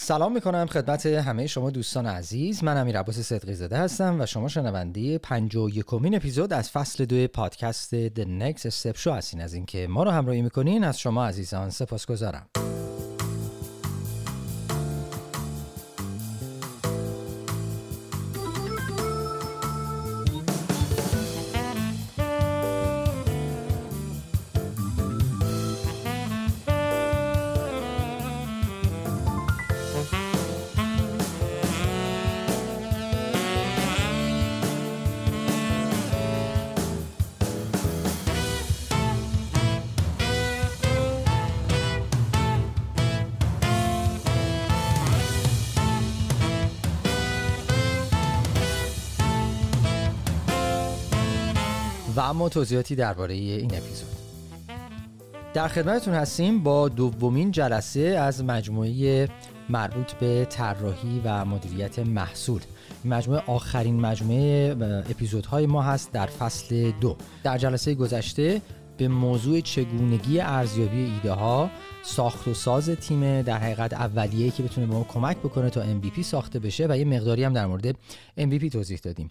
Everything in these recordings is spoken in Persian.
سلام می‌کنم خدمت همه شما دوستان عزیز. من امیر عباس صدقی زاده هستم و شما شنونده 51 امین اپیزود از فصل دو پادکست The Next Step Show هستین. از اینکه ما رو همراهی می‌کنین از شما عزیزان سپاسگزارم. توضیحاتی درباره این اپیزود. در خدمتتون هستیم با دومین جلسه از مجموعه مربوط به طراحی و مدیریت محصول. مجموعه آخرین مجموعه اپیزودهای ما هست در فصل دو. در جلسه گذشته به موضوع چگونگی ارزیابی ایده ها ساخت و ساز تیم در حقیقت اولیه که بتونه به ما کمک بکنه تا MVP ساخته بشه و یه مقداری هم در مورد MVP توضیح دادیم.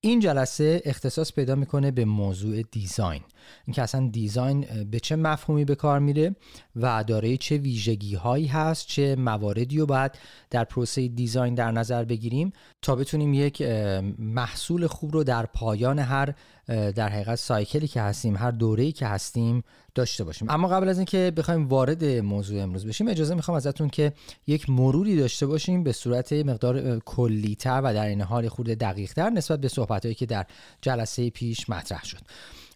این جلسه اختصاص پیدا می‌کنه به موضوع دیزاین. اینکه اصلا دیزاین به چه مفهومی به کار میره و دارای چه ویژگی هایی هست چه مواردی رو باید در پروسه دیزاین در نظر بگیریم تا بتونیم یک محصول خوب رو در پایان هر در حقیقت سایکلی که هستیم هر دوره‌ای که هستیم داشته باشیم. اما قبل از اینکه بخوایم وارد موضوع امروز بشیم اجازه می‌خوام ازتون که یک مروری داشته باشیم به صورت مقدار کلیتر و در این حال خورده دقیقتر نسبت به صحبتهایی که در جلسه پیش مطرح شد.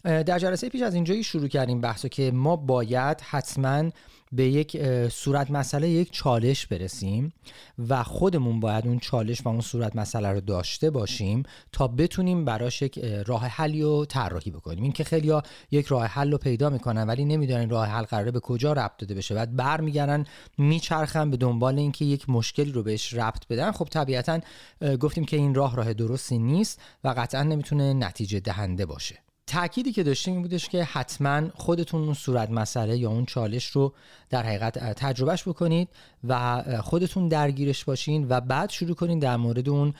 در جلسه پیش از اینجایی شروع کردیم بحثو که ما باید حتما به یک صورت مسئله یک چالش برسیم و خودمون باید اون چالش و اون صورت مسئله رو داشته باشیم تا بتونیم براش یک راه حلی رو طراحی بکنیم. این که خیلی یک راه حل رو پیدا می‌کنن ولی نمی‌دونن راه حل قراره به کجا ربط داده بشه. بعد برمیگردن میچرخن به دنبال اینکه یک مشکلی رو بهش ربط بدن. خب طبیعتا گفتیم که این راه راه درستی نیست و قطعا نمی‌تونه نتیجه دهنده باشه. تأکیدی که داشتیم این بودش که حتما خودتون اون صورت مسئله یا اون چالش رو در حقیقت تجربهش بکنید و خودتون درگیرش باشین و بعد شروع کنین در مورد اون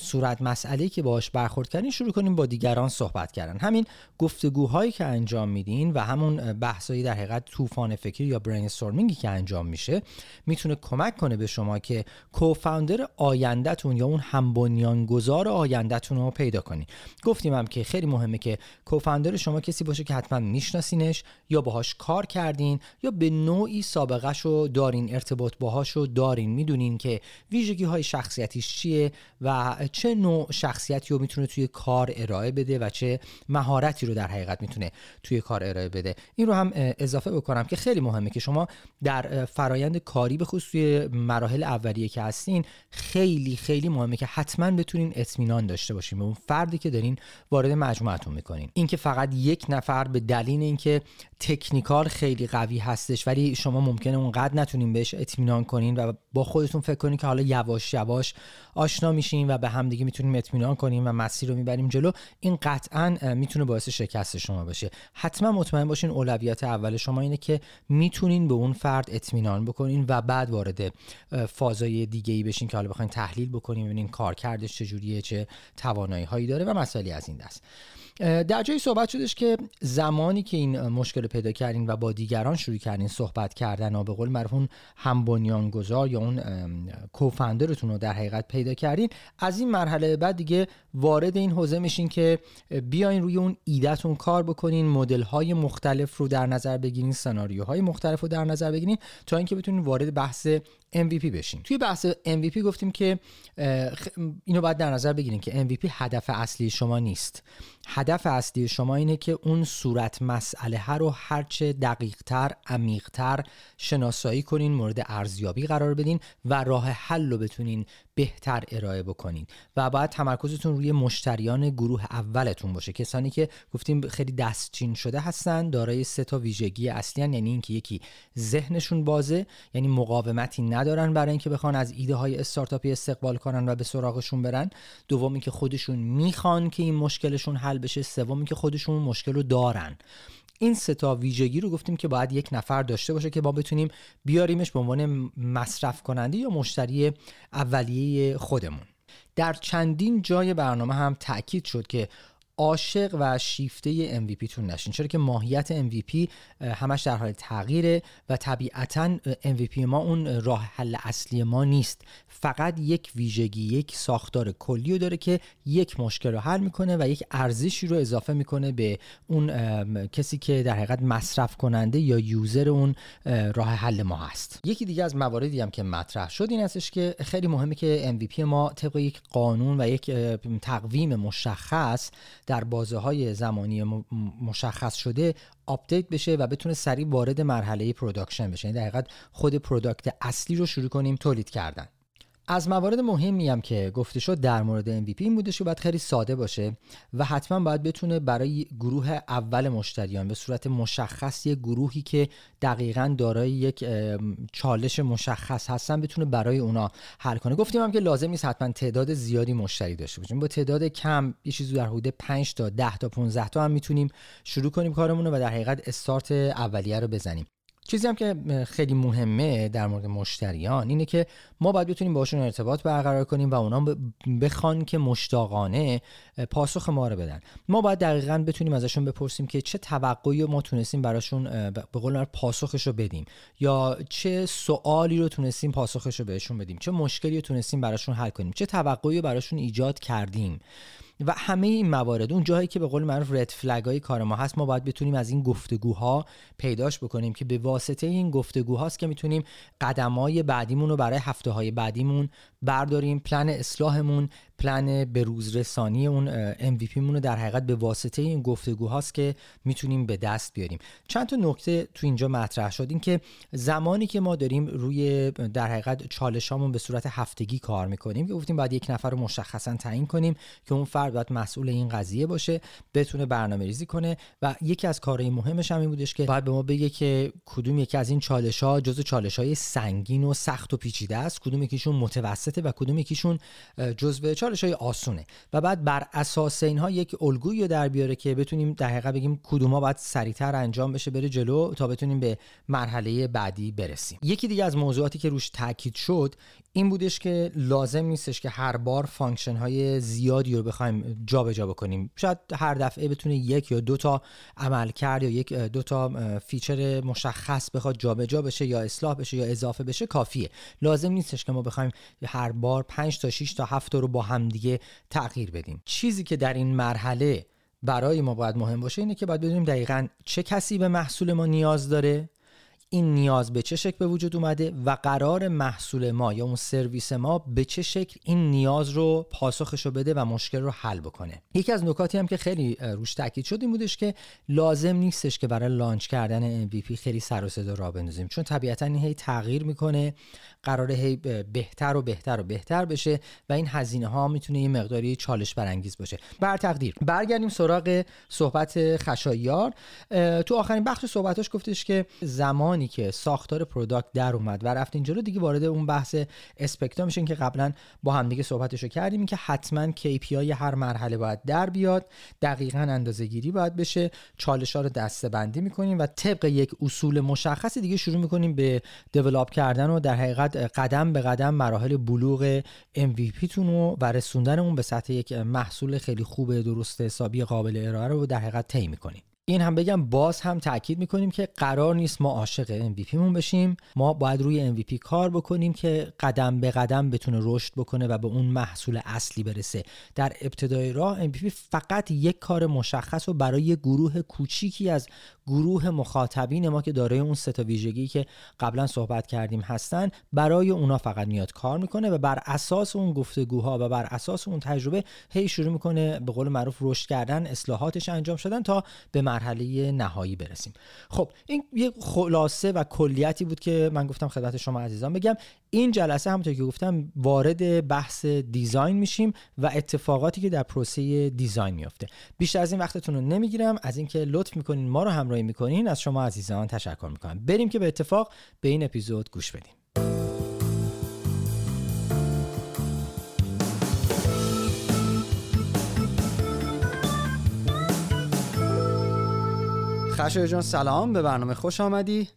صورت مسئله که باهاش برخورد کردین شروع کنین با دیگران صحبت کردن. همین گفتگوهایی که انجام میدین و همون بحثایی در حقیقت طوفان فکری یا برین استورمینگی که انجام میشه می‌تونه کمک کنه به شما که کوفاندر آیندهتون یا اون هم بنیانگذار آیندهتون رو پیدا کنین. گفتیم که خیلی مهمه که کوفاندر شما کسی باشه که حتما میشناسینش یا باهاش کار کردین یا به نوعی سابقه رو دارین ارتباط باهاش رو دارین. می‌دونین که ویژگی های شخصیتیش چیه و چه نوع شخصیتی رو می‌تونه توی کار ارائه بده و چه مهارتی رو در حقیقت می‌تونه توی کار ارائه بده. این رو هم اضافه بکنم که خیلی مهمه که شما در فرایند کاری به خصوص توی مراحل اولیه که هستین خیلی خیلی مهمه که حتما بتونین اطمینان داشته باشین. به اون فردی که دارین وارد مجموعتون می‌کنین. اینکه فقط یک نفر به دلیل اینکه تکنیکال خیلی قوی هستش ولی شما ممکنه اونقدر نتونین بهش اطمینان کنین و با خودتون فکر کنین که حالا یواش یواش آشنا میشین و به همدیگه می‌تونیم اطمینان کنیم و مسیر رو می‌بریم جلو این قطعا می‌تونه باعث شکست شما باشه. حتما مطمئن باشین اولویت اول شما اینه که می‌تونین به اون فرد اطمینان بکنین و بعد وارد فازای دیگه ای بشین که حالا بخواین تحلیل بکنین ببینین کارکردش چجوریه چه توانایی هایی داره و مسائلی از این دست. در جایی صحبت شدش که زمانی که این مشکل پیدا کردین و با دیگران شروع کردین صحبت کردن و به قول معروف هم بنیانگذار یا اون کوفندرتون رو در حقیقت پیدا کردین از این مرحله بعد دیگه وارد این حوزه میشین که بیاین روی اون ایدهتون کار بکنین مدل های مختلف رو در نظر بگیرین سناریوهای مختلف رو در نظر بگیرین تا اینکه بتونین وارد بحث MVP بشین توی بحث MVP گفتیم که اینو باید در نظر بگیرین که MVP هدف اصلی شما نیست. هدف اصلی شما اینه که اون صورت مسئله رو هرچه دقیقتر عمیقتر شناسایی کنین مورد ارزیابی قرار بدین و راه حل رو بتونین بهتر ارائه بکنین. و باید تمرکزتون روی مشتریان گروه اولتون باشه. کسانی که گفتیم خیلی دستچین شده هستن دارای سه تا ویژگی اصلی هن. یعنی اینکه یکی ذهنشون بازه یعنی مقاومتی ندارن برای اینکه بخوان از ایده های استارتاپی استقبال کنن و به سراغشون برن. دوم اینکه خودشون می‌خوان که این مشکلشون حل بشه. سوم اینکه خودشون مشکل رو دارن. این سه تا ویژگی رو گفتیم که باید یک نفر داشته باشه که ما بتونیم بیاریمش به عنوان مصرف کننده یا مشتری اولیه خودمون. در چندین جای برنامه هم تاکید شد که عاشق و شیفته MVP تون نشین. چرا که ماهیت MVP همش در حال تغییره و طبیعتا MVP ما اون راه حل اصلی ما نیست. فقط یک ویژگی یک ساختار کلی داره که یک مشکل رو حل می‌کنه و یک ارزشی رو اضافه می‌کنه به اون کسی که در حقیقت مصرف کننده یا user اون راه حل ما هست. یکی دیگه از مواردی هم که مطرح شد این هستش که خیلی مهمه که MVP ما طبق یک قانون و یک تقویم مشخص در بازه های زمانی مشخص شده update بشه و بتونه سریع وارد مرحله production بشه. یعنی در حقیقت خود product اصلی رو شروع کنیم تولید کردن. از موارد مهمی هم که گفته شد در مورد MVP این بودش که باید خیلی ساده باشه و حتما باید بتونه برای گروه اول مشتریان به صورت مشخص یک گروهی که دقیقا دارای یک چالش مشخص هستن بتونه برای اونا حل کنه. گفتیم هم که لازم نیست حتما تعداد زیادی مشتری داشته باشیم. با تعداد کم یه چیزی در حدود 5 تا 10 تا 15 تا هم می‌تونیم شروع کنیم کارمون رو و در حقیقت استارت اولیه رو بزنیم. چیزی هم که خیلی مهمه در مورد مشتریان اینه که ما باید بتونیم باشون ارتباط برقرار کنیم و اونا بخوان که مشتاقانه پاسخ ما رو بدن. ما باید دقیقا بتونیم ازشون بپرسیم که چه توقعی ما تونستیم براشون به قول پاسخش رو بدیم یا چه سوالی رو تونستیم پاسخش رو بهشون بدیم چه مشکلی رو تونستیم براشون حل کنیم چه توقعی رو براشون ایجاد کردیم. و همه این موارد اون جاهایی که به قول معروف رد فلگ های کار ما هست ما باید بتونیم از این گفتگوها پیداش بکنیم که به واسطه این گفتگوهاست که می‌تونیم قدمای بعدیمون رو برای هفته های بعدیمون برداریم پلن اصلاحمون پلن به روز رسانی اون MVP مون رو در حقیقت به واسطه این گفتگوهاست که می‌تونیم به دست بیاریم. چند تا نکته تو اینجا مطرح شد. این که زمانی که ما داریم روی در حقیقت چالشامون به صورت هفتگی کار می‌کنیم که گفتیم باید یک نفر رو مشخصا تعیین کنیم که اون فرد باید مسئول این قضیه باشه بتونه برنامه ریزی کنه و یکی از کارهای مهمش هم این بودش که باید به ما بگه که کدوم یکی از این چالش ها جزو چالش های سنگین و سخت و پیچیده است کدوم یکیشون متوسطه و کدوم یکیشون جزو چالش های آسونه و بعد بر اساس اینها یک الگویی رو در بیاره که بتونیم در حقیقت بگیم کدوما باید سریعتر انجام بشه بره جلو تا بتونیم به مرحله بعدی برسیم. یکی دیگه از موضوعاتی که روش تاکید شد این بودش که لازم نیستش که هر بار function های زیادی رو بخوایم جابجا بکنیم. شاید هر دفعه بتونه یک یا دو تا عمل کرد یا یک دو تا feature مشخص بخواد جابجا بشه یا اصلاح بشه یا اضافه بشه کافیه. لازم نیستش که ما بخوایم هر بار 5 تا 6 تا 7 رو با هم دیگه تغییر بدیم. چیزی که در این مرحله برای ما باید مهم باشه اینه که باید بدونیم دقیقا چه کسی به محصول ما نیاز داره این نیاز به چه شکل به وجود اومده و قرار محصول ما یا اون سرویس ما به چه شکل این نیاز رو پاسخش رو بده و مشکل رو حل بکنه. یکی از نکاتی هم که خیلی روش تاکید شد این بودش که لازم نیستش که برای لانچ کردن MVP خیلی سر و صدا را بندازیم. چون طبیعتا این هی تغییر می‌کنه قراره هی بهتر و بهتر و بهتر بشه و این هزینه ها می‌تونه یه مقداری چالش برانگیز باشه. بر تقدیر برگردیم سراغ صحبت خشایار. تو آخرین بخش صحبتاش گفتش که زمانی که ساختار پروداکت در اومد و رفتین جلو دیگه وارد اون بحث اسپکتا میشین که قبلا با هم دیگه صحبتشو کردیم که حتما KPI هر مرحله باید در بیاد دقیقا اندازه گیری باید بشه چالش ها رو دسته بندی می‌کنیم و طبق یک اصول مشخصی دیگه شروع می‌کنیم به دیولاب کردن و در حقیقت قدم به قدم مراحل بلوغ MVP تون و رسوندن اون به سطح یک محصول خیلی خوب درست حسابی قابل ارائه رو در حقیقت طی می‌کنیم. این هم بگم باز هم تاکید می‌کنیم که قرار نیست ما عاشق MVP مون بشیم. ما باید روی MVP کار بکنیم که قدم به قدم بتونه رشد بکنه و به اون محصول اصلی برسه. در ابتدای راه MVP فقط یک کار مشخص و برای گروه کوچیکی از گروه مخاطبین ما که دارای اون سه تا ویژگی که قبلا صحبت کردیم هستن برای اونا فقط میاد کار می‌کنه و بر اساس اون گفتگوها و بر اساس اون تجربه هی شروع می‌کنه به قول معروف رشد کردن اصلاحاتش انجام شدن تا به مرحله نهایی برسیم. خب این یه خلاصه و کلیتی بود که من گفتم خدمت شما عزیزان بگم. این جلسه همونطور که گفتم وارد بحث دیزاین میشیم و اتفاقاتی که در پروسه دیزاین میفته بیشتر از این وقتتون رو نمی‌گیرم. از اینکه لطف می‌کنین ما رو همراهی می‌کنین از شما عزیزان تشکر می‌کنم. بریم که به اتفاق به این اپیزود گوش بدیم. خشای جان سلام به برنامه خوش آمدی.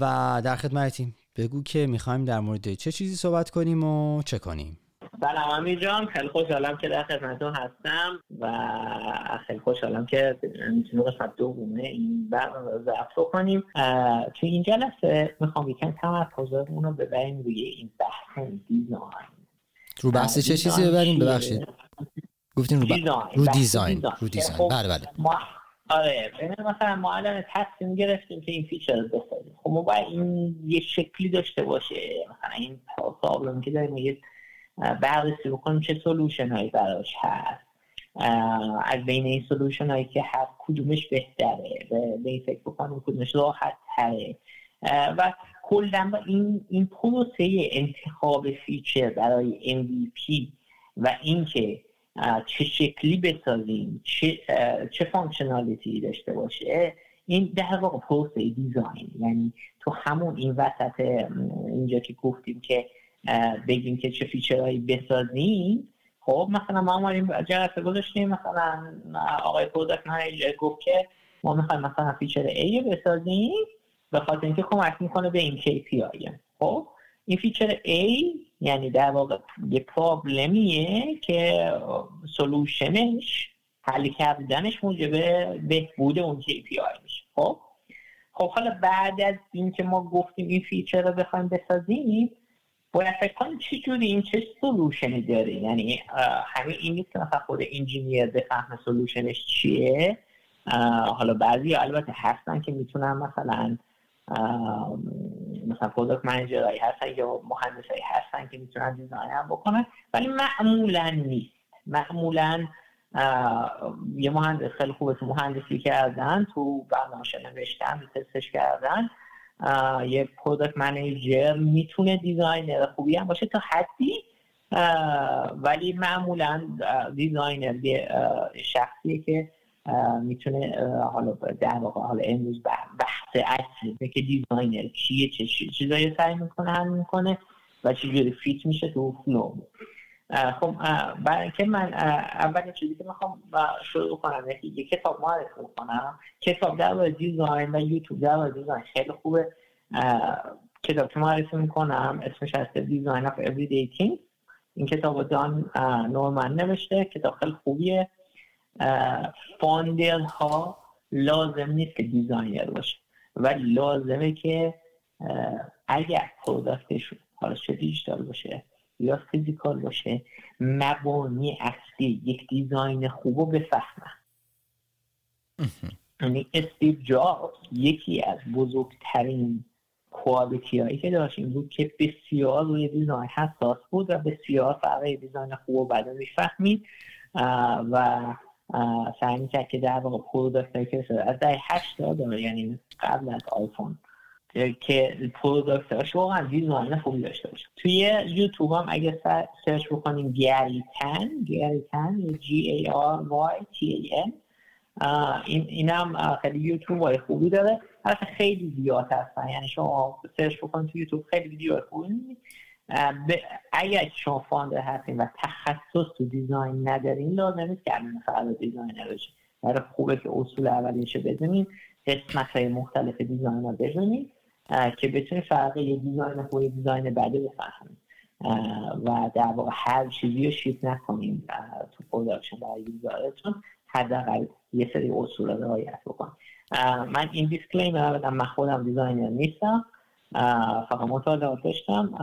و در خدمتیم بگو که می‌خوایم در مورد چه چیزی صحبت کنیم و چه کنیم؟ سلام امیر جان خیلی خوشحالم که در خدمتتون هستم و خیلی خوشحالم که می‌تونیم قسمت دومه این برنامه رو ضبط کنیم تو این جلسه می‌خوام یکم تمرکزمون رو ببریم روی این بحث design. رو بحث چه چیزی ببریم؟ ببخشید. گفتین رو, رو design رو design. خب، بله بله. آره مثلا ما الان تصمیم گرفتیم که این feature رو بسازیم خب ما باید این یه شکلی داشته باشه. مثلا این problem که داریم یه بررسی بکنیم چه solution هایی براش هست. از بین این solution هایی که هست کدومش بهتره؟ به این فکر بکنیم کدومش راحت تره و کلا این این پروسه انتخاب feature برای MVP و اینکه چه شکلی بسازیم؟ چه, چه functionality داشته باشه؟ این در واقع پروسه design یعنی تو همون این وسط اینجا که گفتیم که بگیم که چه feature هایی بسازیم خب مثلا ما اومدیم جلسه گذاشتیم مثلا آقای product manager گفت که ما می‌خوایم مثلا feature A بسازیم به خاطر اینکه کمک می‌کنه به این KPI خب؟ این feature A یعنی در واقع یه problem یه که solution ش حل کردنش موجب بهبود اون KPI میشه. خب؟ خب حالا بعد از اینکه ما گفتیم این feature رو بخوایم بسازیم باید فکر کنیم چه جوری این چه solution ی داره. یعنی همین این نیست که خود engineer بفهمه solution ش چیه. حالا بعضی البته هستن که می‌تونن مثلا مثلا product manager هایی هستن یا مهندسایی هستن که می‌تونن design هم بکنن ولی معمولا نیست. معمولا یه مهندس خیلی خوبه تو مهندسی کردن تو برنامه نوشتن تستش کردن یه product manager می‌تونه designer خوبی هم باشه تا حدی ولی معمولا designer شخصیه که می‌تونه حالا در واقع حالا امروز بحث اصلی که designer کیه چه چیزایی سعی می‌کنه هم می‌کنه و چجوری فیت میشه تو flow خب برای اینکه من اولین چیزی که می‌خوام شروع کنم یه کتاب معرفی کنم. کتاب در design و یوتیوب در design خیلی خوبه. کتاب که معرفی می‌کنم اسمش هست Design of Things. این کتاب دان نورمن نوشته. کتاب خیلی خوبیه. founder ها لازم نیست که designer باشه. ولی لازمه که اگر product شون حالا چه دیجیتال باشه یا physical باشه مبانی اصلی یک design خوب رو بفهمن. یعنی استیو جابز یکی از بزرگترین quality هایی که داشت این بود که بسیار روی design حساس بود و بسیار فرق design خوب و بده می‌فهمید و سعی می‌کرد که در واقع product که از در هشتاد یعنی قبل از آیفون. که product اش واقعا design خوبی داشته باشه. توی یوتیوب هم اگه search بکنیم گری تن گری تن G A R Y T A N این اینم خیلی یوتیوب های خوبی داره. البته خیلی زیاد هستن. یعنی شما search بکنید تو یوتیوب خیلی ویدیو خوبی اگر شما founder هستین و تخصص تو design ندارین لازم نیست که الان فقط designer بشین برای خوبه که اصول اولیش بدونین قسمت های مختلف design رو بدونین که بتونید فرق یه design خوب design بده بفهمید و در واقع هر چیزی رو ship نکنیم تو production برای user اتون حداقل یه سری اصول رو رعایت بکن من این disclaimer بدم من خودم designer نیستم. فقط مطالعات داشتم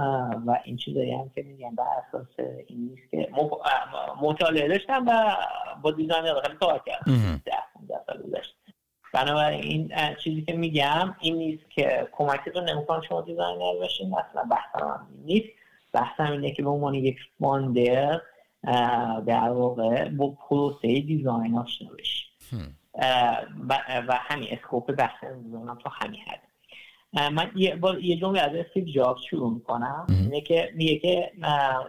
و این چیزایی هم که میگم بر اساس این نیست که مطالعه داشتم و با designer خیلی کار کردم. بنابراین این چیزی که میگم این نیست که کمکتون نمی‌کنه شما designer بشین مثلا بحثم هم نیست. بحثم اینه که به عنوان یک founder در واقع با پروسه design آشنا بشین و همین scope بحث هم تو همین هست من یه, یه جمله از استیو جابز شروع می‌کنم. اینه که میگه که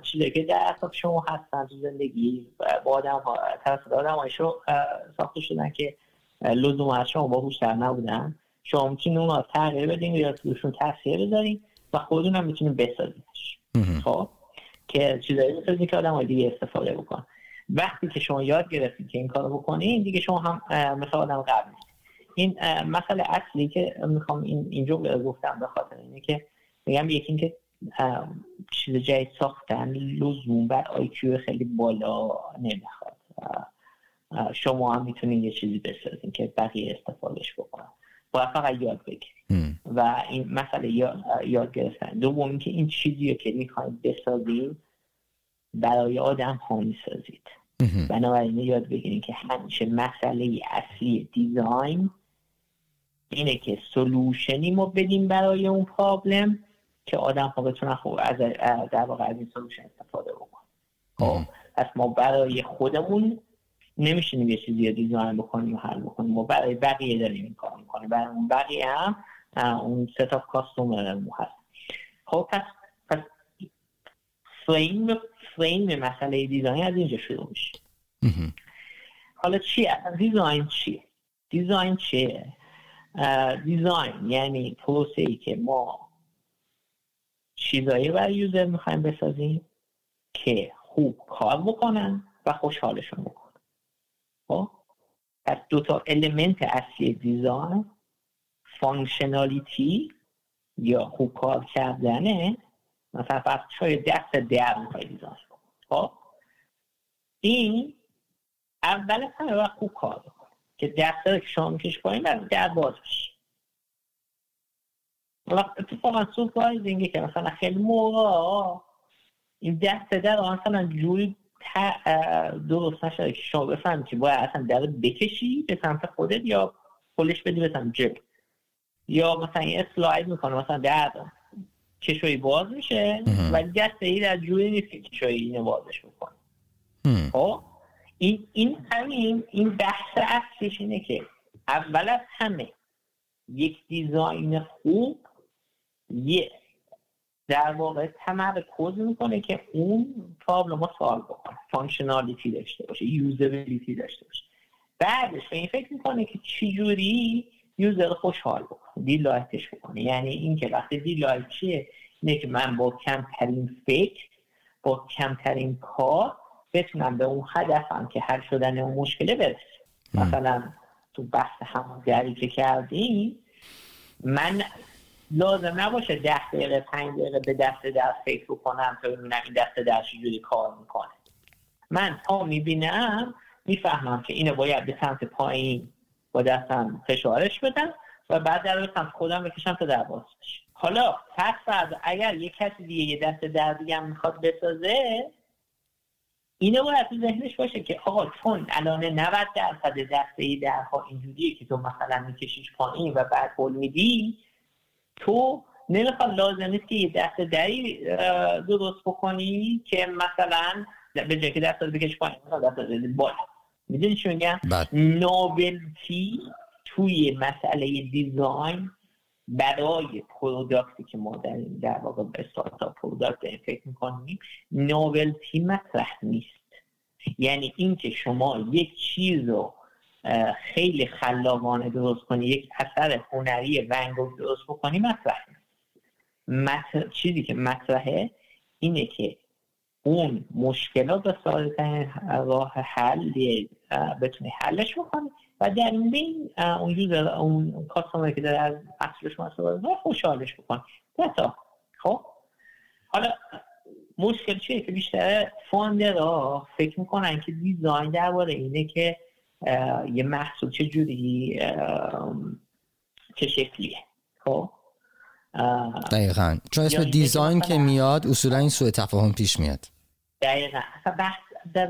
چیزی که در اطراف شما هستن تو زندگی با آدم ها توسط آدم ساخته شدن که لزوم از شما باهوشتر نبودن. شما می‌تونید اون تغییر بدین یا توشون تاثیر بذارین و خودتون هم می‌تونید بسازینش. خب؟ که چیزایی بسازین که آدم دیگه استفاده بکن وقتی که شما یاد گرفتید که این کارو بکنین دیگه شما هم مثل آدم قبل این مسئله اصلی که می‌خوام این این جمله گفتم به خاطر اینه که میگم یکی اینکه چیز جای ساختن لزوم بر آیکیو خیلی بالا نمی‌خواد. شما هم می‌تونید یه چیزی بسازین که بقیه استفادهش بکنن. باید فقط یاد بگیرید و این مسئله یاد, یاد گرفتن. دوم اینکه این چیزی که می‌خواید بسازید برای آدم ها می‌سازید. بنابراین یاد بگیرید که همیشه مسئله اصلی دیزاین اینه که solution ی ما بدیم برای اون problem که آدم ها بتونن خوب از در واقع از این solution استفاده بکنن خب پس ما برای خودمون نمیشینیم یه چیزی رو design بکنیم و حل بکنیم. ما برای بقیه داریم این کار می‌کنیم. برای اون بقیه هم اون set of customer هست. خب پس پس frame frame مسئله design از اینجا شروع میشه. حالا چی؟ design چیه؟ design چیه؟ design یعنی پروسه ای که ما چیزایی برای user می‌خوایم بسازیم که خوب کار بکنن و خوشحالشون بکنن. خب؟ پس دو تا element اصلی design functionality یا خوب کار کردنه. مثلا فرض کنید دست در می‌خوای design خب؟ این اول همه وقت خوب کار که دست که شما میکش پایین برای در باز بشه. اتفاقا سورپرایزینگه که مثلا خیلی موقع این دست در مثلا جوری درست نشده که شما بفهم که باید اصلا در بکشی به سمت خودت یا پلش بدی به سمت جب یا مثلا این اسلاید می‌کنه مثلا در کشوی باز میشه ولی دستگیره در جوری نیست که کشوی اینو بازش می‌کنه. خب؟ این این همین این بحث اصلیش اینه که اول از همه یک design خوب یه در واقع تمرکز می‌کنه که اون problem رو solve بکنه functionality داشته باشه usability داشته باشه. بعدش به این فکر می‌کنه که چجوری user خوشحال بکنه delight اش بکنه. یعنی اینکه وقتی delight چیه؟ اینه که من با کمترین فکر با کمترین کار بتونم به اون هدفم که حل شدن اون مشکله برسه. مثلا تو بحث همون که کردیم من لازم نباشه ده دقیقه پنج دقیقه به دست دست فکر کنم تا ببینم این دست دست چجوری کار می‌کنه. من تا می‌بینم می‌فهمم که اینو باید به سمت پایین با دستم فشارش بدم و بعد در سمت خودم بکشم تا در حالا پس بعد اگر یک کسی دیگه یه دست در دیگه هم می‌خواد بسازه اینو باید تو ذهنش باشه که آقا چون الان 90 درصد دسته درها اینجوریه که تو مثلا میکشیش پایین و بعد پول میدی تو نمی‌خواد لازم نیست که یه دست دری درست بکنی که مثلا به جای که دست بکش پایین دست داری بالا می‌دونی چی میگم. novelty توی مسئله design برای product ی که ما در, در واقع به استارتاپ product فکر می‌کنیم novelty مطرح نیست. یعنی اینکه شما یک چیز رو خیلی خلاقانه درست کنی یک اثر هنری ونگوگ درست بکنی مطرح مطرح چیزی که مطرحه اینه که اون مشکلات به ساده راه حل بتونی حلش بکنی. و در این بین اون یوزر اون کاستومر که داره از اصلش مسئله خوشحالش بکنی تا. خب؟ حالا مشکل چیه که بیشتر فاندرها فکر می‌کنن که دیزاین درباره اینه که یه محصول چه جوری چه شکلیه. خب؟ دقیقا. چون اسم design که میاد اصولا این سوء تفاهم پیش میاد. دقیقا. اصلا بحث در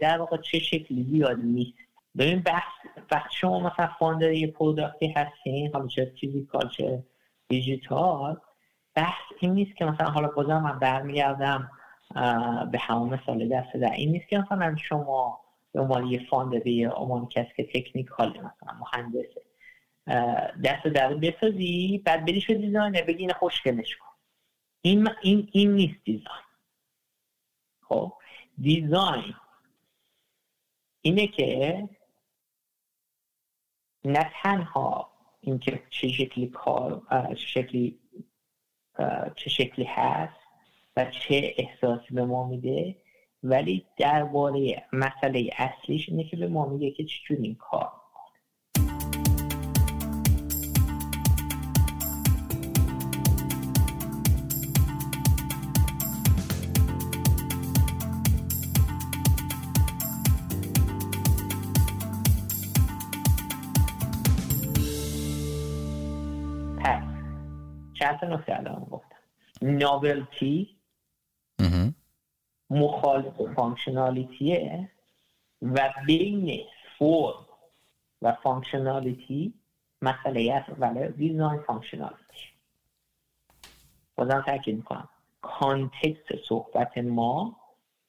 در واقع چه شکلی زیاد نیست. ببین بحث وقتی شما مثلا founder یه product ی هستین حالا چه physical چه دیجیتال بحث این نیست که مثلا حالا بازم من برمیگردم به همون مثال دست در. این نیست که مثلا شما به عنوان یه founder یا عنوان کسی که technical مثلا مهندسه دست در بسازی بعد بدیش به designer بگی اینو خوشگلش کن. این, این, این نیست design. خب design اینه که نه تنها اینکه چه شکلی کار چه شکلی چه شکلی هست و چه احساسی به ما میده ولی درباره مسئله اصلیش اینه که به ما میگه که چجوری این کار چند تا نکته الان گفتم. novelty مخالف functionality ه و بین form و functionality مسئله است ولی design functionality بازم تاکید می‌کنم. context صحبت ما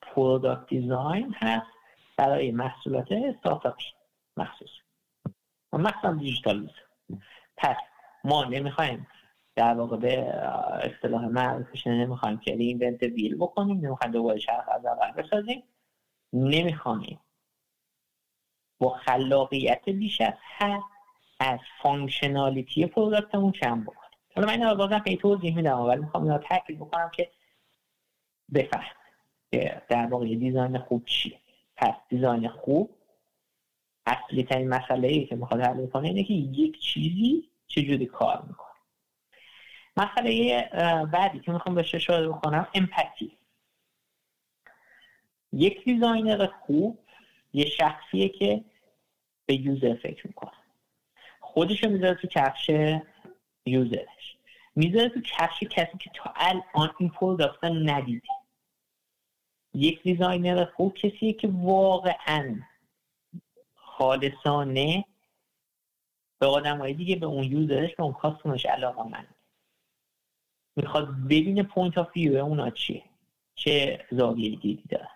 product design هست برای محصولات استارتاپی مخصوص. و مخصوصا دیجیتال پس ما نمی‌خوایم در واقع به اصطلاح معروفش نمی‌خوایم که reinvent wheel بکنیم نمی‌خوایم دوباره چرخ از اول بسازیم. نمی‌خوایم با خلاقیت بیش از حد از functionality product مون کم بکنیم. حالا من این بازم خیلی توضیح میدم ولی می‌خوام اینا تاکید بکنم که بفهم که در واقع design خوب چیه. پس design خوب اصلی ترین مسئله ای که می‌خواد حل کنه اینه که یک چیزی چجوری کار می‌کنه. مسئله بعدی که می‌خوام بهش اشاره بکنم empathy یک designer خوب یه شخصیه که به user فکر می‌کنه. خودش رو می‌ذاره تو کفش user ش می‌ذاره تو کفش کسی که تا الان این product ندیده. یک designer خوب کسیه که واقعا خالصانه به آدم دیگه به اون user ش به اون customer ش علاقه‌منده می‌خواد ببینه point of view اونا چیه چه زاویه دیدی داره.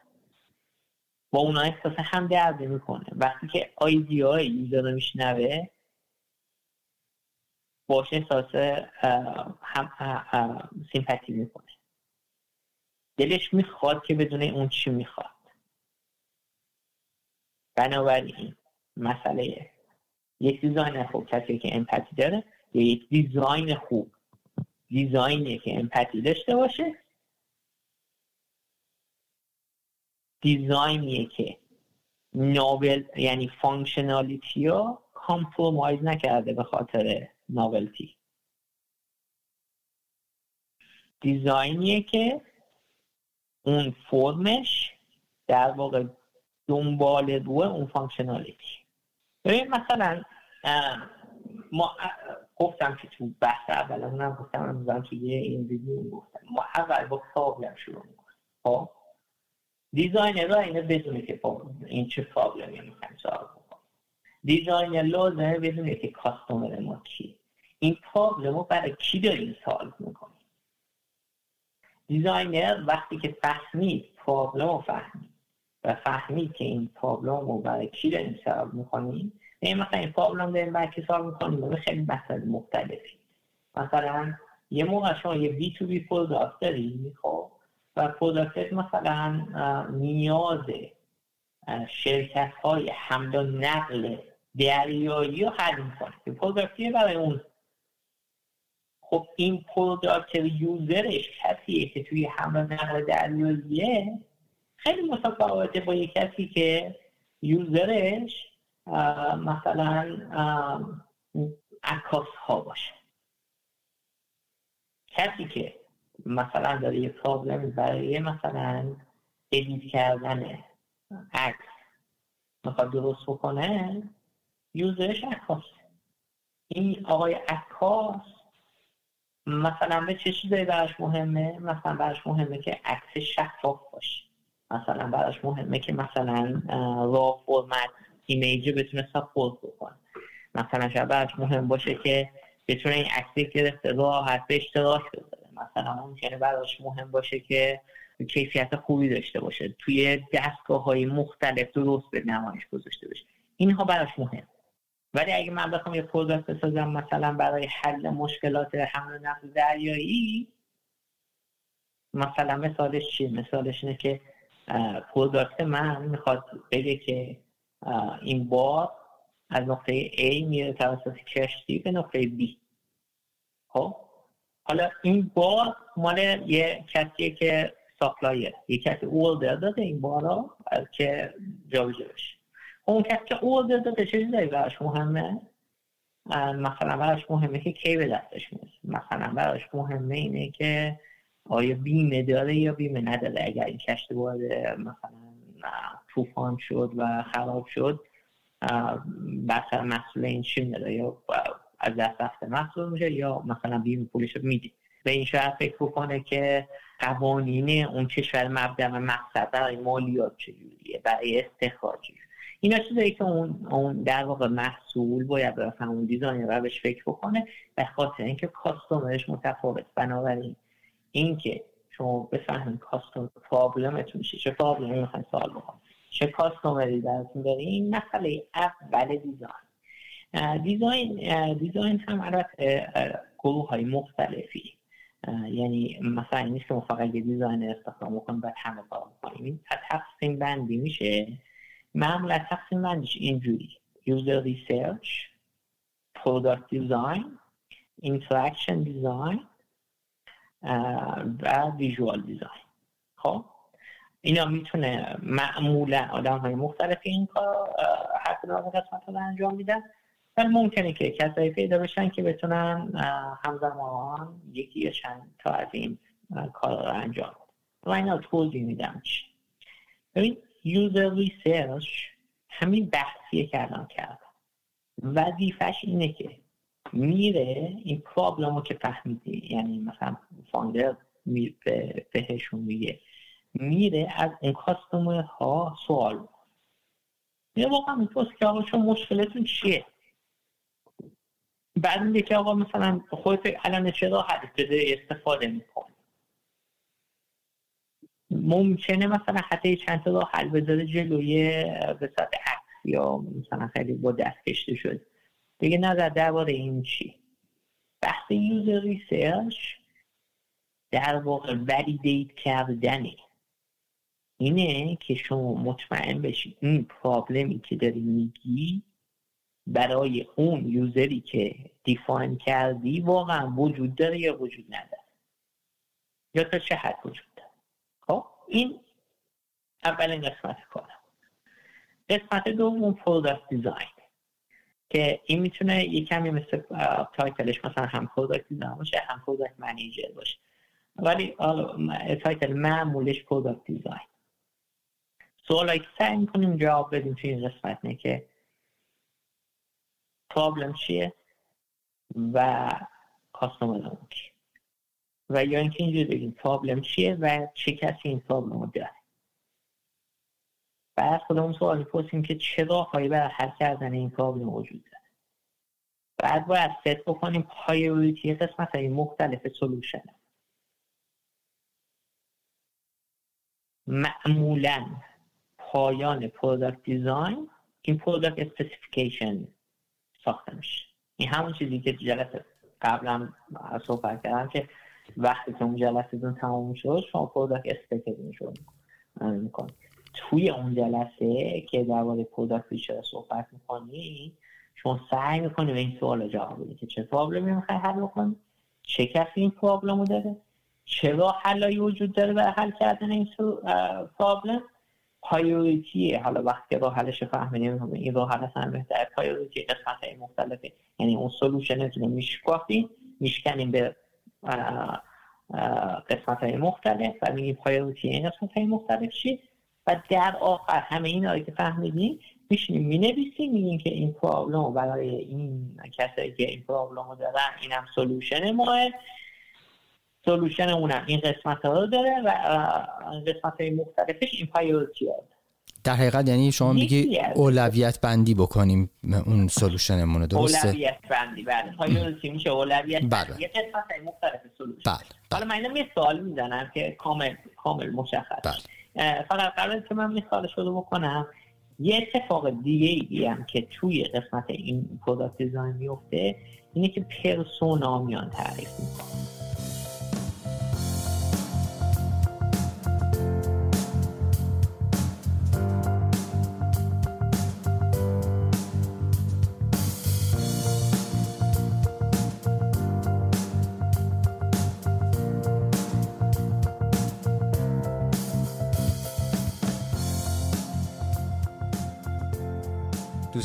با اونا احساس هم درد می‌کنه. وقتی که idea ی user رو میشنوه باشه احساس هم sympathy می‌کنه. دلش می‌خواد که بدونه اون چی می‌خواد. بنابراین مسئله یک design خوب کسی که empathy داره یا یک design خوب. design ی که empathy داشته باشه. design یه که novel یعنی functionality رو compromise نکرده به خاطر novelty design یه که اون فرمش در واقع دنبال رو اون functionality. ببین مثلا ما گفتم که تو بحث اول هم گفتم امروز توی این ویدیو گفتم. ما اول با problem شروع می‌کنیم. خب؟ designer اینه بدونه که این چه problem ی می‌خوایم solve بکنیم. designer لازمه بدونه که customer ما کی این problem رو برای کی داریم solve می‌کنیم؟ designer وقتی که فهمید problem رو فهمید و فهمید که این problem رو برای کی داریم solve می‌کنیم این مثلا این problem داریم solve می‌کنیم به خیلی مسائل مختلفی مثلا یه موقع شما یه B2B product داری خب؟ و product مثلا نیاز شرکت های حمل و نقل دریایی رو حل می‌کنه. product ی برای اون. خب این product user ش کسیه که توی حمل نقل دریاییه خیلی متفاوته با یک کسی که user ش مثلا عکاس ها باشه. کسی که مثلا داره یه problem ی برای مثلا edit کردن عکس می‌خواد درست بکنه یوزرش عکاس. این آقای عکاس مثلا به چه چیزایی براش مهمه؟ مثلا براش مهمه که عکس شفاف باشه. مثلا براش مهمه که مثلا را فرمت ایمیج بتونه ساپورت بکنه. مثلا شاید براش مهم باشه که بتونه این عکسی گرفته راحت به اشتراک بذاره مثلا ممکنه براش مهم باشه که کیفیت خوبی داشته باشه. توی دستگاه های مختلف درست به نمایش گذاشته باشه. اینها براش مهم. ولی اگه من بخوام یه product بسازم مثلا برای حل مشکلات حمل نقل دریایی مثلا مثالش چیه؟ مثالش اینه که product من می‌خواد بگه که این بار از نقطه A میره توسط کشتی به نقطه B. خب؟ حالا این بار مال یه کسیه که ساپلایه یه کسی اوردر داده این بارا که جابجا بشه. اون کسی که اوردر داده چه چیزایی براش مهمه؟ مثلا براش مهمه که کی به دستش می‌رسه مثلا براش مهمه اینه که آیا بیمه داره یا بیمه نداره اگر این کشتی وارد مثلا طوفان شد و خراب شد مثلا مسئول این چی میره یا از دست رفته محسوب میشه یا مثلا بیمه پولش رو میده به این شاید فکر بکنه که قوانین اون کشور مبدع و مقصد برای مالیات چجوریه برای استخراج اینا چیزایی که اون, اون در واقع محصول باید به اون دیزاینر بهش فکر بکنه به خاطر اینکه کاستومرش متفاوت. بنابراین اینکه شما بفهمید کاستومر پرابلمتون چیه چه پرابلمی می‌خواین سوال بکنید. چه کاستومری درتون داره این مسئله اول دیزاین. دیزاین دیزاین هم البته گروه های مختلفی. یعنی مثلا نیست که فقط یه دیزاین استخدام بکنیم بعد همه کار بکنیم این تقسیم بندی میشه. معمولا تقسیم بندیش اینجوری. User research product design interaction design و visual design. خب؟ اینا می‌تونه معمولا آدم های مختلف این کار هر کدوم قسمت رو انجام میدن. ولی ممکنه که کسایی پیدا بشن که بتونن همزمان یکی یا چند تا از این کار رو انجام بدن. و اینا توضیح میدم چی. ببین user research همین بحثیه که الان کردم. وظیفش اینه که میره این problem رو که فهمیدی یعنی مثلا founder بهشون میگه میره از اون customer ها سوال میره واقعا میپرس که آقا شما مشکلتون چیه؟ بعد میگه که آقا مثلا خودت الان چرا حدیث استفاده می‌کنی؟ ممکنه مثلا حتی چند تا حل بذاره جلوی صورت عکس یا مثلا خیلی با دست کشته شد بگه نظر درباره این چی؟ بحث یوزر ریسرچ در واقع ولیدیت کردنه. اینه که شما مطمئن بشید این problem ی که داری میگی برای اون user ی که define کردی واقعا وجود داره یا وجود نداره؟ یا تا چه حد وجود داره؟ خب این اولین قسمت کارم. قسمت دوم product design که این می‌تونه یه کمی مثل title ش مثلا هم product design باشه هم product manager باشه. ولی title معمولش product design سوالایی که سعی می‌کنیم جواب بدیم توی این قسمت اینه که problem چیه و customer چیه و یا اینکه اینجوری بگیم problem چیه و چه کسی این problem رو داره. بعد خودمون سوال می‌پرسیم که چه راههایی برای حل کردن این problem وجود داره. بعد باید ست بکنیم priority قسمت های مختلف solution معمولا پایان product design این product specification ساخته میشه. این همون چیزی که جلسه قبلا صحبت کردم که وقتی که اون جلسه دون تمام شد شما پروداکت اسپکتون شد می‌کنید. توی اون جلسه که درباره product feature صحبت می‌کنی شما سعی می‌کنی به این سوال جواب بدی که چه problem ی می‌خوای حل بکنی چه کسی این problem رو داره چه راه حلایی وجود داره برای حل کردن این problem priority حالا وقتی راه حلش فهمیدیم این راه حل اصلا بهتر priority قسمت های مختلفه. یعنی اون solution رو میشکافیم میشکنیم به قسمت های مختلف و میگیم priority این قسمت های مختلف چی؟ و در آخر همه این که فهمیدیم میشینیم می‌نویسیم میگیم که این problem برای این کسایی که این problem رو دارن اینم سلوشن ماه. سلوشن اونم. این قسمت ها رو داره و قسمت های مختلفش این priority ها در حقیقت یعنی شما میگی اولویت بندی بکنیم اون solution مون درسته؟ اولویت بندی. بله. میشه اولویت بله. یه قسمت های مختلف solution بله. حالا من یه مثال می‌زنم که کامل کامل مشخص. بله. فقط قبل که من مثال شده بکنم یه اتفاق دیگه ای هم که توی قسمت این product design میفته اینه که persona میان تعریف می‌کنه.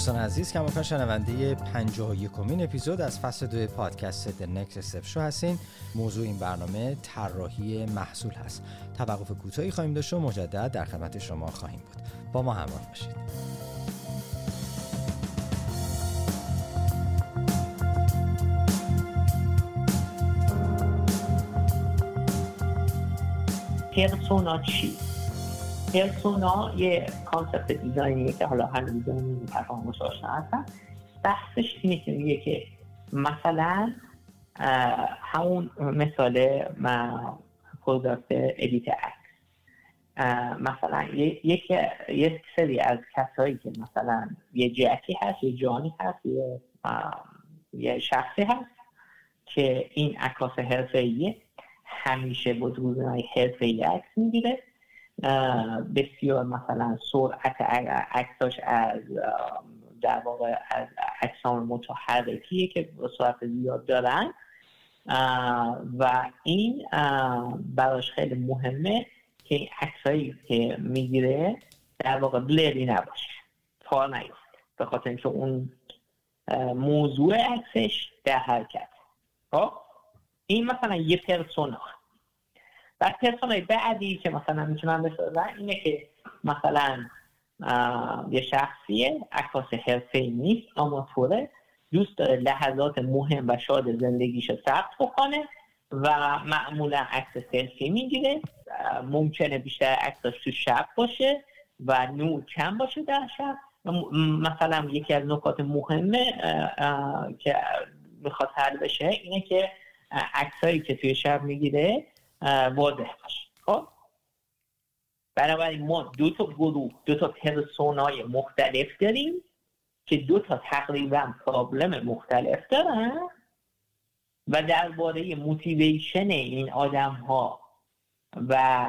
دوستان عزیز کماکان شنونده 51 یکمین اپیزود از فصل دو پادکست The Next Step Show هستین. موضوع این برنامه طراحی محصول هست. توقف کوتاهی خواهیم داشت و مجدد در خدمت شما خواهیم بود. با ما همراه باشید. پرسونا چی؟ persona یه concept design یه که حالا هر دیزاینی تفاهمش آشنا هستن. بحثش اینه که میگه که مثلا همون مثال product edit عکس مثلا یک یک سری از کسایی که مثلا یه جکی هست یه جانی هست یه یه شخصی هست که این عکاس حرفه‌ایه. همیشه با دوربین‌های حرفه‌ای عکس می‌گیره. بسیار مثلا سرعت عکساش از در واقع از اجسام متحرکیه که سرعت زیاد دارن. و این براش خیلی مهمه که این عکسایی که می‌گیره در واقع بلری نباشه تار نیست به خاطر اینکه اون موضوع عکسش در حرکت. خب؟ این مثلا یه پرسونا و پرسونای بعدی که مثلا می‌تونم بسازن اینه که مثلا یه شخصیه عکاس حرفه نیست آماتوره دوست داره لحظات مهم و شاد زندگیشو ثبت بکنه و معمولا عکس سلفی می‌گیره. ممکنه بیشتر عکساش تو شب باشه و نور کم باشه در شب. مثلا یکی از نکات مهمه که می‌خواد حل بشه اینه که عکسایی که توی شب می‌گیره واضح. باشه خب؟ بنابراین ما دو تا گروه دو تا پرسونای مختلف داریم که دو تا تقریبا پرابلم مختلف دارن و درباره موتیویشن این آدم ها و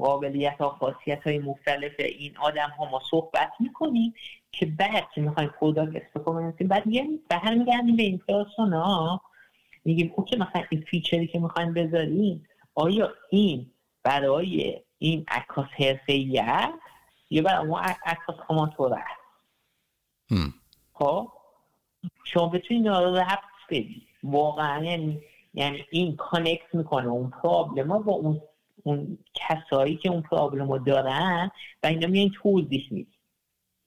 قابلیت ها خاصیت های مختلف این آدم ها ما صحبت می‌کنیم که بعد که می‌خوایم product استفاده کنیم. بعد میگیم برمیگردیم به این persona میگیم okay مثلا این feature ی که می‌خوایم بذاریم آیا این برای این عکاس حرفه‌ایه یا برای اون عکاس آماتور است؟ خب؟ شما بتونید رو رفت بدید واقعا یعنی یعنی این connect می‌کنه اون problem ها با اون اون کسایی که اون problem رو دارن و اینا میان توضیح میدیم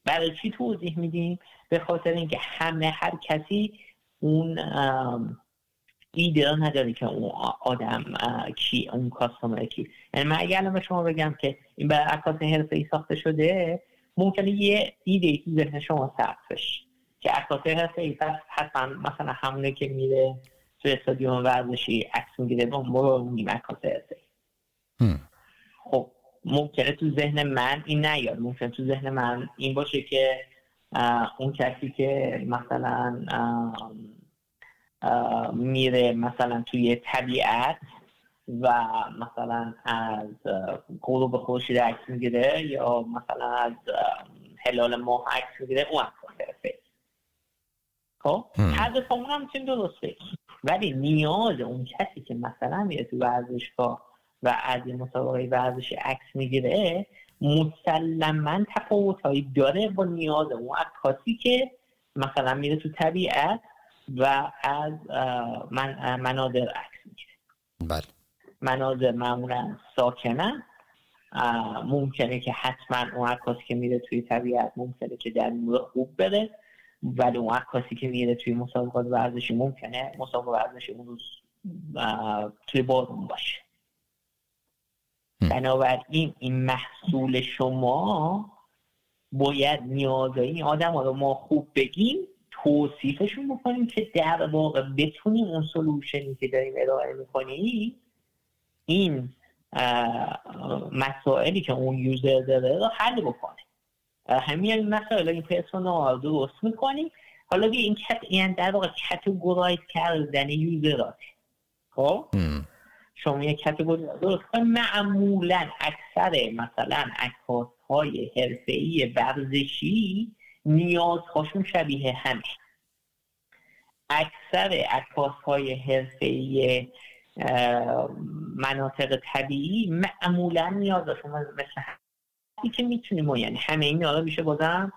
برای چی توضیح میدیم به خاطر اینکه همه هر کسی اون ایده نداره که اون آدم کی اون کاستومر کی. یعنی من اگر به شما بگم که این برای عکاس حرفه ای ساخته شده ممکنه یه ایده ای تو ذهن شما ثبت بشه. که عکاس حرفه ای حتما مثلا همونه که میره تو استادیوم ورزشی عکس می‌گیره با ما میگیم عکاس حرفه خب ممکنه تو ذهن من این نیاد. ممکنه تو ذهن من این باشه که اون کسی که مثلا میره مثلا توی طبیعت و مثلا از غروب خورشید عکس می‌گیره یا مثلا از هلال ماه عکس می‌گیره اون عکس خب؟ هر دو هم می‌تونیم درسته ولی نیاز اون کسی که مثلا میره تو ورزشگاه و از یه مسابقه ورزشی عکس می‌گیره مسلما تفاوتهایی داره با نیاز اون عکاسی که مثلا میره تو طبیعت و از من مناظر عکس می‌گیره بله. مناظر معمولا ساکنن ممکنه که حتما اون عکاسی که میره توی طبیعت ممکنه که در نور خوب بره ولی اون عکاسی که میره توی مسابقات ورزشی ممکنه مسابقه ورزشی اون روز توی بارون باشه. بنابراین این محصول شما باید نیازهای این آدم رو ما خوب بگیم توصیفشون بکنیم که در واقع بتونیم اون سلوشنی که داریم ارائه می‌کنیم این مسائلی که اون یوزر داره رو حل بکنه. همین این مسائل این پرسونا رو درست می‌کنیم. حالا این کت این در واقع کتگورایز کردن یوزرات. خب؟ شما یه کتگوری درست معمولا اکثر مثلا عکاس های حرفه‌ای ورزشی نیازهاشون شبیه همه. اکثر عکاس های حرفه‌ای مناطق طبیعی معمولا نیازشون مثل که می‌تونیم یعنی همه این رو میشه بازم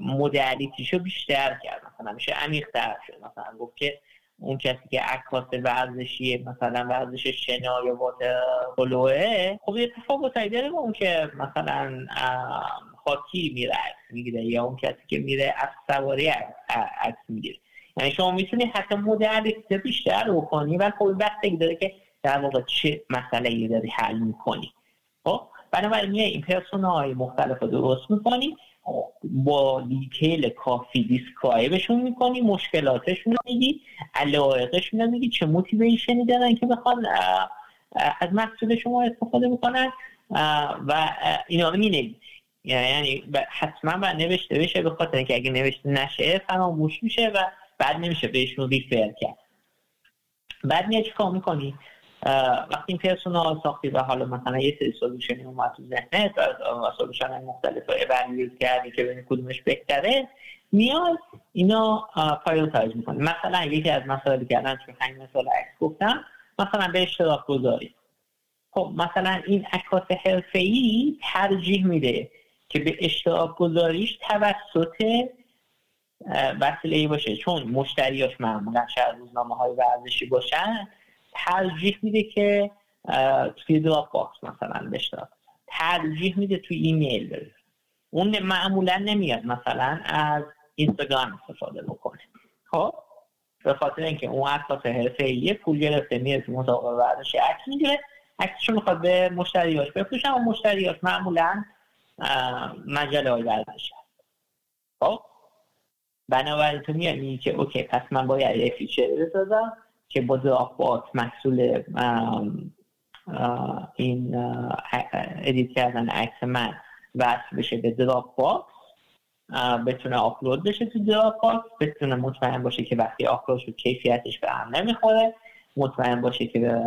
مدلیتیشو بیشتر کرد. مثلا میشه عمیق‌تر شد. مثلا گفت که اون کسی که عکاس ورزشی مثلا ورزش شنا یا واتر پلوه خب یه تفاوتایی داره با اون که مثلا خاکی میره عکس می‌گیره یا اون کسی که میره اسب سواری عکس می‌گیره. یعنی شما می‌تونی حتی مدل بیشتر رو کنی و خب بستگی داره که در واقع چه مسئله ای داری حل می‌کنی. خب؟ بنابراین میای این persona ی مختلف رو درست می‌کنی با detail کافی describe شون می‌کنی مشکلاتشون رو میگی علایقشون رو میگی چه motivation ی دارن که بخواد از محصول شما استفاده می‌کنن و اینا رو می‌نویسی. یعنی حتما باید نوشته بشه به خاطر اینکه اگه نوشته نشه فراموش میشه و بعد نمیشه بهشون refer کرد. بعد میاد چیکار می‌کنی؟ وقتی این persona رو ساختی و حالا مثلا یه سری solution ی اومد تو ذهنت و solution مختلف رو evaluate کردی که ببینی کدومش بهتره میاد اینا prioritize می‌کنی. مثلا یکی از مسائلی که تو همین مثال عکس گفتم مثلا به اشتراک گذاری. خب مثلا این عکاس حرفه ای ترجیح میده که به اشتراک گذاریش توسط وسیله باشه. چون مشتریاش معمولا شاید روزنامه های ورزشی باشن ترجیح میده که توی Dropbox مثلا به اشتراک ترجیح میده توی ایمیل بره. اون معمولا نمیاد مثلا از اینستاگرام استفاده بکنه. خب؟ به خاطر اینکه اون عکاس حرفه‌ای پول گرفته میره تو مسابقه ورزشی عکس می‌گیره. عکسشو می‌خواد به مشتریاش بفروشه و مشتریاش معمولا مجله های ورزشی خب؟ بنابراین تو میاد که okay پس من باید یه feature بسازم که با Drop محصول این edit کردن عکس من وصل بشه به Drop بتونه آپلود بشه تو Drop بتونه مطمئن باشه که وقتی آپلود شد کیفیتش به هم نمی‌خوره. مطمئن باشه که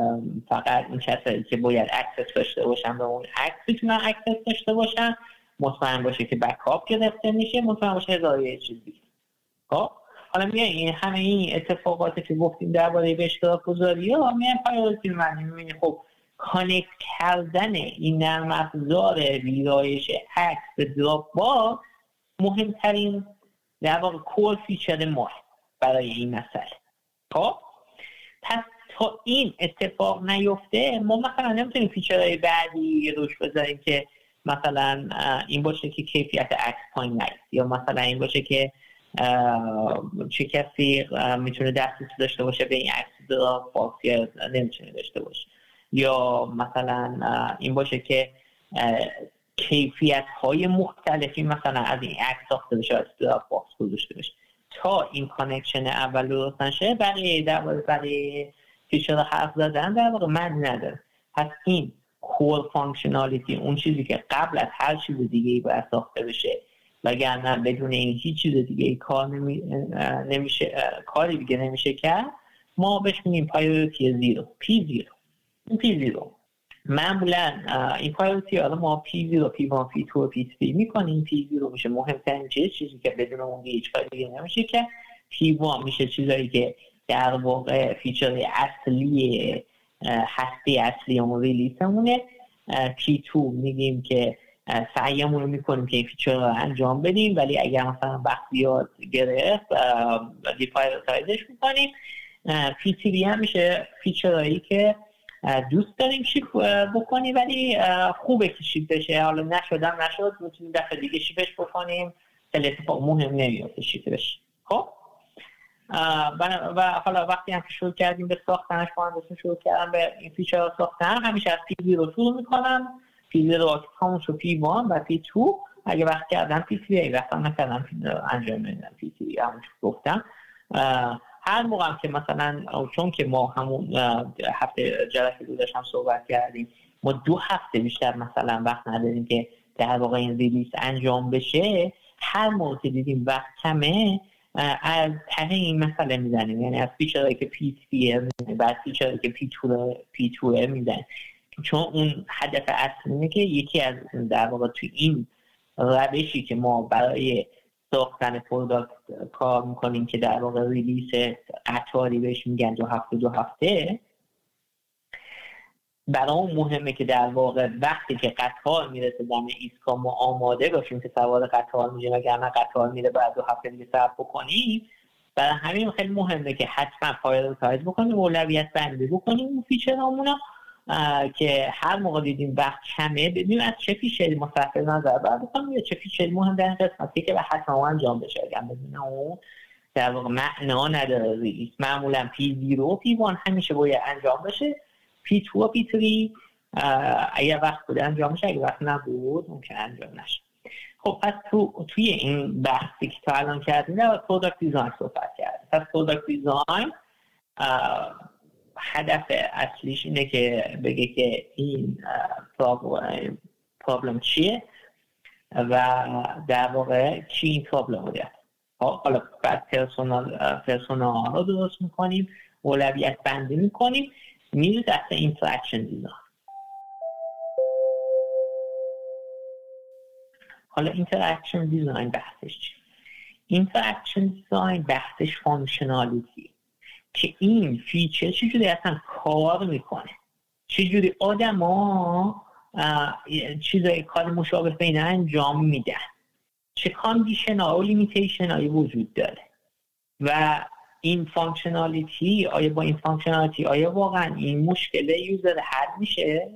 فقط این کسایی که باید access داشته باشن به اون عکس بتونن access داشته باشن. مطمئن باشه که backup گرفته میشه. مطمئن باشه هزار چیزی خب؟ حالا میگه این همه این اتفاقاتی که گفتیم درباره به اشتراک گذاری ها میان priority من می‌بینی خب connect کردن این نرم افزار ویرایش عکس به Dropbox مهمترین در واقع core feature ما برای این مسئله. خب؟ پس این اتفاق نیفته ما مثلا نمی‌تونیم feature های بعدی روش بذاریم که مثلا این باشه که کیفیت عکس پایین نیست یا مثلا این باشه که چه کسی می‌تونه دسترسی داشته باشه به این عکس یا نمی‌تونه داشته باشه. یا مثلا این باشه که کیفیت های مختلفی مثلا از این عکس ساخته بشه از فاکس گذاشته بشه. تا این connection اول درست نشه برای در برای feature حرف زدن؟ در واقع معنا نداره پس این core functionality اون چیزی که قبل از هر چیز دیگه ای باید ساخته بشه وگرنه بدون این هیچ چیز دیگه کار نمی... نمیشه کاری دیگه نمیشه کرد ما بهش میگیم priority zero P zero این P zero معمولا این priority حالا ما P zero P one P two P three می‌کنیم. P zero میشه مهمترین چیز چیزی که بدون اون هیچ کاری دیگه نمیشه که P one میشه چیزایی که در واقع feature اصلی هستی اصلی اون release مونه P two میگیم که سعیمون رو می‌کنیم که این feature رو انجام بدیم. ولی اگر مثلا وقت زیاد گرفت deprioritize ش می‌کنیم. پی هم میشه feature هایی که دوست داریم ship بکنیم. ولی خوبه که ship بشه. حالا نشدم نشد. می‌تونیم دفعه دیگه شیپش بکنیم. خیلی مهم نمیافته ship بشه. خب؟ و حالا وقتی هم شروع کردیم به ساختنش مهندسون شروع کردم به این feature ساختن همیشه از P zero شروع می‌کنم. پی رو همون شو پی وان و پی تو. اگه وقت کردم پی تی ای. وقتا نکردم انجام میدم پی تی همون گفتم. هر موقع که مثلا چون که ما همون هفته جلسه رو داشتم صحبت کردیم. ما دو هفته بیشتر مثلا وقت نداریم که در واقع این ریلیس انجام بشه. هر موقع که دیدیم وقت کمه از ته این مسئله می‌زنیم. یعنی از فیچرهایی که پی تی بعد feature هایی که پی پی می‌زنیم چون اون هدف اصلی که یکی از در واقع تو این روشی که ما برای ساختن product کار می‌کنیم که در واقع release قطاری بهش میگن دو هفته دو هفته برای مهمه که در واقع وقتی که قطار می‌رسه دم ایستگاه ما آماده باشیم که سوار قطار میشیم. اگر قطار میره بعد دو هفته دیگه صبر بکنیم برای همین خیلی مهمه که حتما prioritize بکنیم اولویت بندی بکنیم اون feature امونو که هر موقع دیدیم وقت کمه ببینیم از چه feature ی صرف نظر باید بکنیم یا چه feature ی مهم در قسمتی که به حتما انجام بشه اگر بدون اون در واقع معنا نداره. معمولا P zero P one همیشه باید انجام بشه. P two و P three اگر وقت بوده انجام میشه اگر وقت نبود ممکن انجام نشه. خب پس تو توی این بحثی که تا الان کردیم در product design صحبت کرد پس product design هدف اصلیش اینه که بگه که این problem چیه و در واقع چی این problem بوده حالا بعد persona رو درست می‌کنیم اولویت بندی می‌کنیم. میره دست interaction design حالا interaction design بحثش چی؟ interaction design بحثش functionality که این feature چجوری اصلا کار می‌کنه؟ چجوری آدما چیزای کار مشابه بین انجام میدن؟ چه condition ها و limitation هایی وجود داره؟ و این functionality آیا با این functionality آیا واقعا این مشکل user حل میشه؟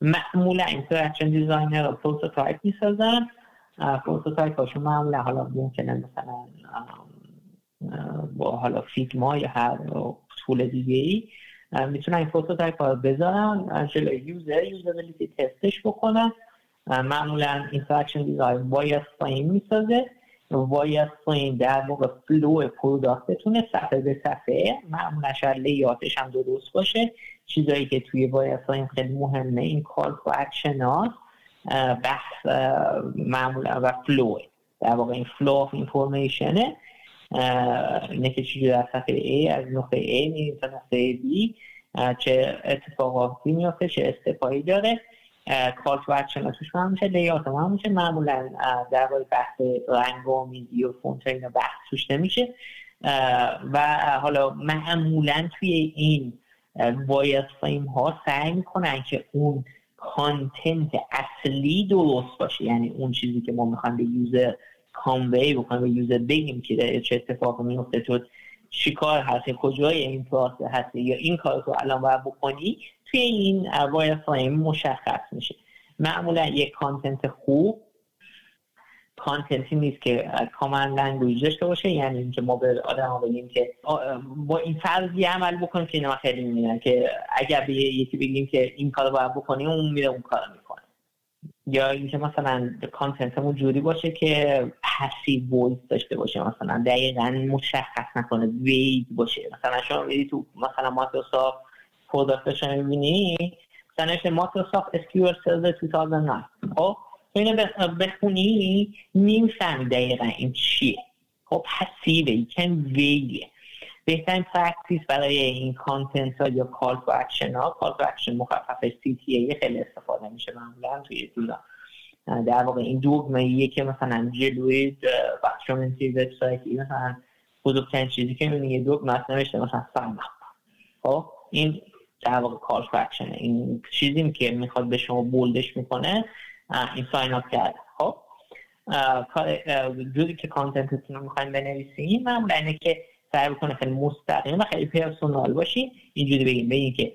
معمولا interaction designer رو prototype می‌سازن. prototype هاشون معمولا حالا ممکنه مثلا با حالا Figma یا هر tool دیگه ای می‌تونن این prototype رو بذارن جلوی user usability test ش بکنن. معمولا interaction design wireframe می‌سازه. wireframe در واقع flow product تونه صفحه به صفحه. معمولا شاید layout ش هم درست باشه. چیزایی که توی فریم خیلی مهمه این call to action بحث معمولا و flow. در واقع این flow of information ه اینه که چیزی در صفحه A از نقطه A میریم تا نقطه B چه اتفاقاتی میافته چه step هایی داره. اکشن توش هم میشه layout هم میشه معمولا در بحث رنگ و میزی و فونت اینا بحث توش نمیشه. و حالا معمولا توی این wireframe ها سعی می‌کنن که اون content اصلی درست باشه. یعنی اون چیزی که ما می‌خوایم به user convey بکنیم به user بگیم که چه اتفاقی میفته تو چیکار هستی کجای این پروسه هستی یا این کار رو الان باید بکنی. توی این wireframe مشخص میشه. معمولا یک content خوب content ی نیست که command language داشته باشه یعنی اینکه ما به آدم بگیم که با این فرضی عمل بکنیم که اینا خیلی می‌بینن که اگر به یکی بگیم که این کار باید بکنی اون میره اون کار می‌کنه. یا اینکه مثلا content مون جوری باشه که passive voice داشته باشه مثلا دقیقا مشخص نکنه وید باشه. مثلا شما میری تو مثلا مایکروسافت product ش رو می‌بینی مثلا نوشته مایکروسافت SQL Server 2009 خب؟ اینو بخونی نمی‌فهمی دقیقا این چیه. خب پسیوه یکم ویگه بهترین پرکتیس برای این کانتنت ها یا کال تو اکشن ها کال تو اکشن مخفف سی تی ای خیلی استفاده میشه معمولا توی دولا در واقع این دوگمه که مثلا جلوی بخشامنتی وبسایتی مثلا بزرگترین چیزی که می‌بینی یه دوگمه هست نوشته مثلا ساین خب؟ این در واقع call to این چیزی که می‌خواد به شما bold ش می‌کنه این sign up کردنه. خب؟ جوری که content تون رو می‌خوایم بنویسیم معمولا اینه که سعی بکنه خیلی مستقیم و خیلی personal باشی اینجوری بگیم بگیم که